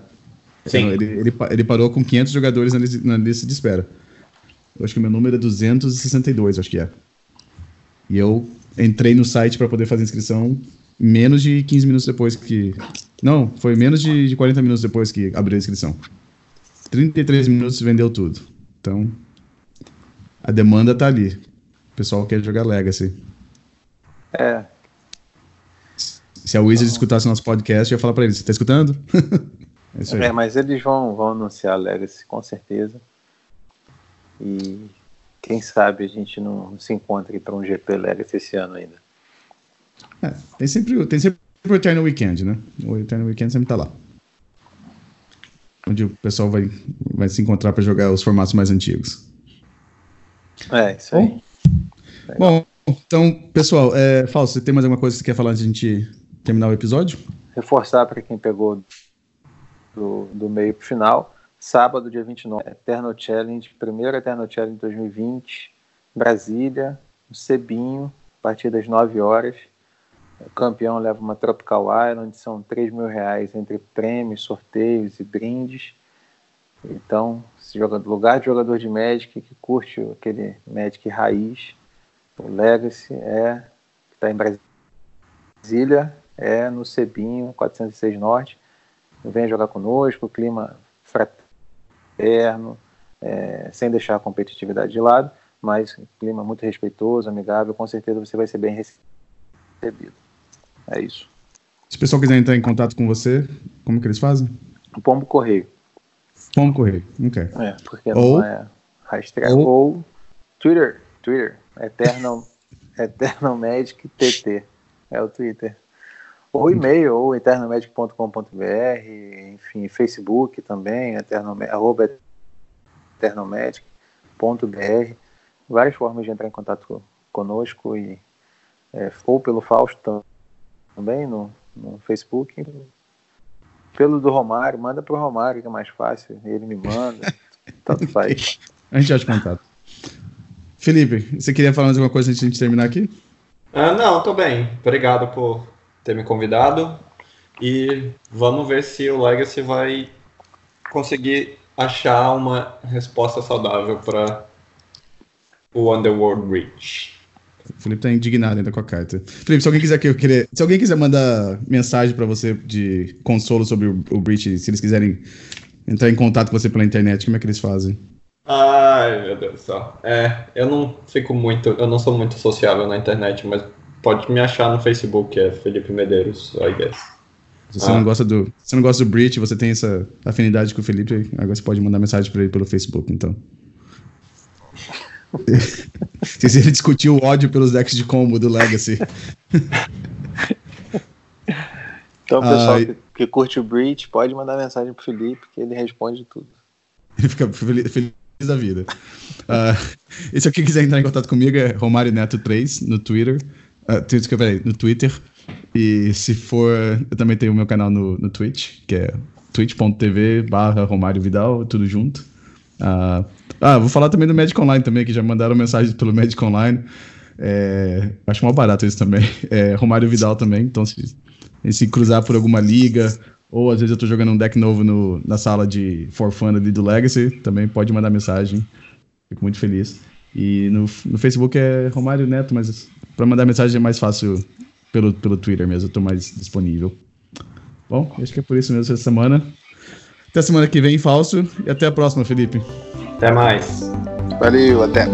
Sim. Ele, ele, ele parou com 500 jogadores na, lista, na lista de espera. Eu acho que o meu número é 262, acho que é. E eu entrei no site para poder fazer inscrição menos de 15 minutos depois que. Não, foi menos de, de 40 minutos depois que abriu a inscrição. 33 minutos vendeu tudo. Então, a demanda tá ali. O pessoal quer jogar Legacy. É. Se a Wizard escutasse nosso podcast, eu ia falar pra eles: você tá escutando? é, é, mas eles vão, vão anunciar Legacy, com certeza. E quem sabe a gente não se encontre para um GP Legacy esse ano ainda. É, tem sempre, tem sempre o Eternal Weekend, né? O Eternal Weekend sempre tá lá. Onde o pessoal vai, vai se encontrar para jogar os formatos mais antigos. É, isso aí. Bom, então, pessoal, é, Fausto, você tem mais alguma coisa que você quer falar antes de a gente terminar o episódio? Reforçar para quem pegou do, do meio para o final. Sábado, dia 29, Eternal Challenge, primeiro Eternal Challenge 2020, Brasília, no Cebinho, a partir das 9 horas. O campeão leva uma Tropical Island, são 3 mil reais entre prêmios, sorteios e brindes. Então, se joga, lugar de jogador de Magic que curte aquele Magic raiz, o Legacy é que está em Brasília, é no Cebinho 406 Norte. Venha jogar conosco, clima fraterno, é, sem deixar a competitividade de lado, mas clima muito respeitoso, amigável, com certeza você vai ser bem recebido. É isso. Se o pessoal quiser entrar em contato com você, como que eles fazem? O Pombo Correio. Pombo Correio, ok. É, porque ou, não é rastreado. Ou, ou Twitter, Twitter, Eternal Eternomedic TT. É o Twitter. Ou e-mail, ou eternomedic.com.br, enfim, Facebook também, eternome, arroba eternomedic.br. Várias formas de entrar em contato conosco, e, é, ou pelo Fausto também, no, no Facebook. Pelo do Romário, manda pro Romário, que é mais fácil. Ele me manda, tanto faz. A gente acha contato. Felipe, você queria falar mais alguma coisa antes de a gente terminar aqui? Ah, não, tô bem. Obrigado por ter me convidado. E vamos ver se o Legacy vai conseguir achar uma resposta saudável para o Underworld Reach. O Felipe tá indignado ainda com a carta. Felipe, se alguém quiser que eu querer, se alguém quiser mandar mensagem para você de consolo sobre o, o Breach, se eles quiserem entrar em contato com você pela internet, como é que eles fazem? Ai, meu Deus do céu. É, eu não fico muito, eu não sou muito sociável na internet, mas pode me achar no Facebook, é Felipe Medeiros, I guess. Se você, ah. não gosta do, se não gosta do Breach, você tem essa afinidade com o Felipe, agora você pode mandar mensagem para ele pelo Facebook, então. Se ele discutiu o ódio pelos decks de combo do Legacy. Então, pessoal que, que, curte o Breach, pode mandar mensagem pro Felipe, que ele responde tudo. Ele fica feliz, feliz da vida. Uh, e se alguém quiser entrar em contato comigo, é Romário Neto 3 no Twitter. Uh, peraí, no Twitter. E se for. Eu também tenho o meu canal no, no Twitch, que é twitch.tv barra Romário Vidal, tudo junto. Uh, ah, vou falar também do Magic Online também, que já mandaram mensagens pelo Magic Online. É, acho mal barato isso também. É, Romário Vidal também, então se, se cruzar por alguma liga, ou às vezes eu tô jogando um deck novo no, na sala de For Fun ali do Legacy, também pode mandar mensagem. Fico muito feliz. E no, no Facebook é Romário Neto, mas para mandar mensagem é mais fácil pelo, pelo Twitter mesmo, eu tô mais disponível. Bom, acho que é por isso mesmo essa semana. Até semana que vem, falso. E até a próxima, Felipe. Até mais. Valeu, até.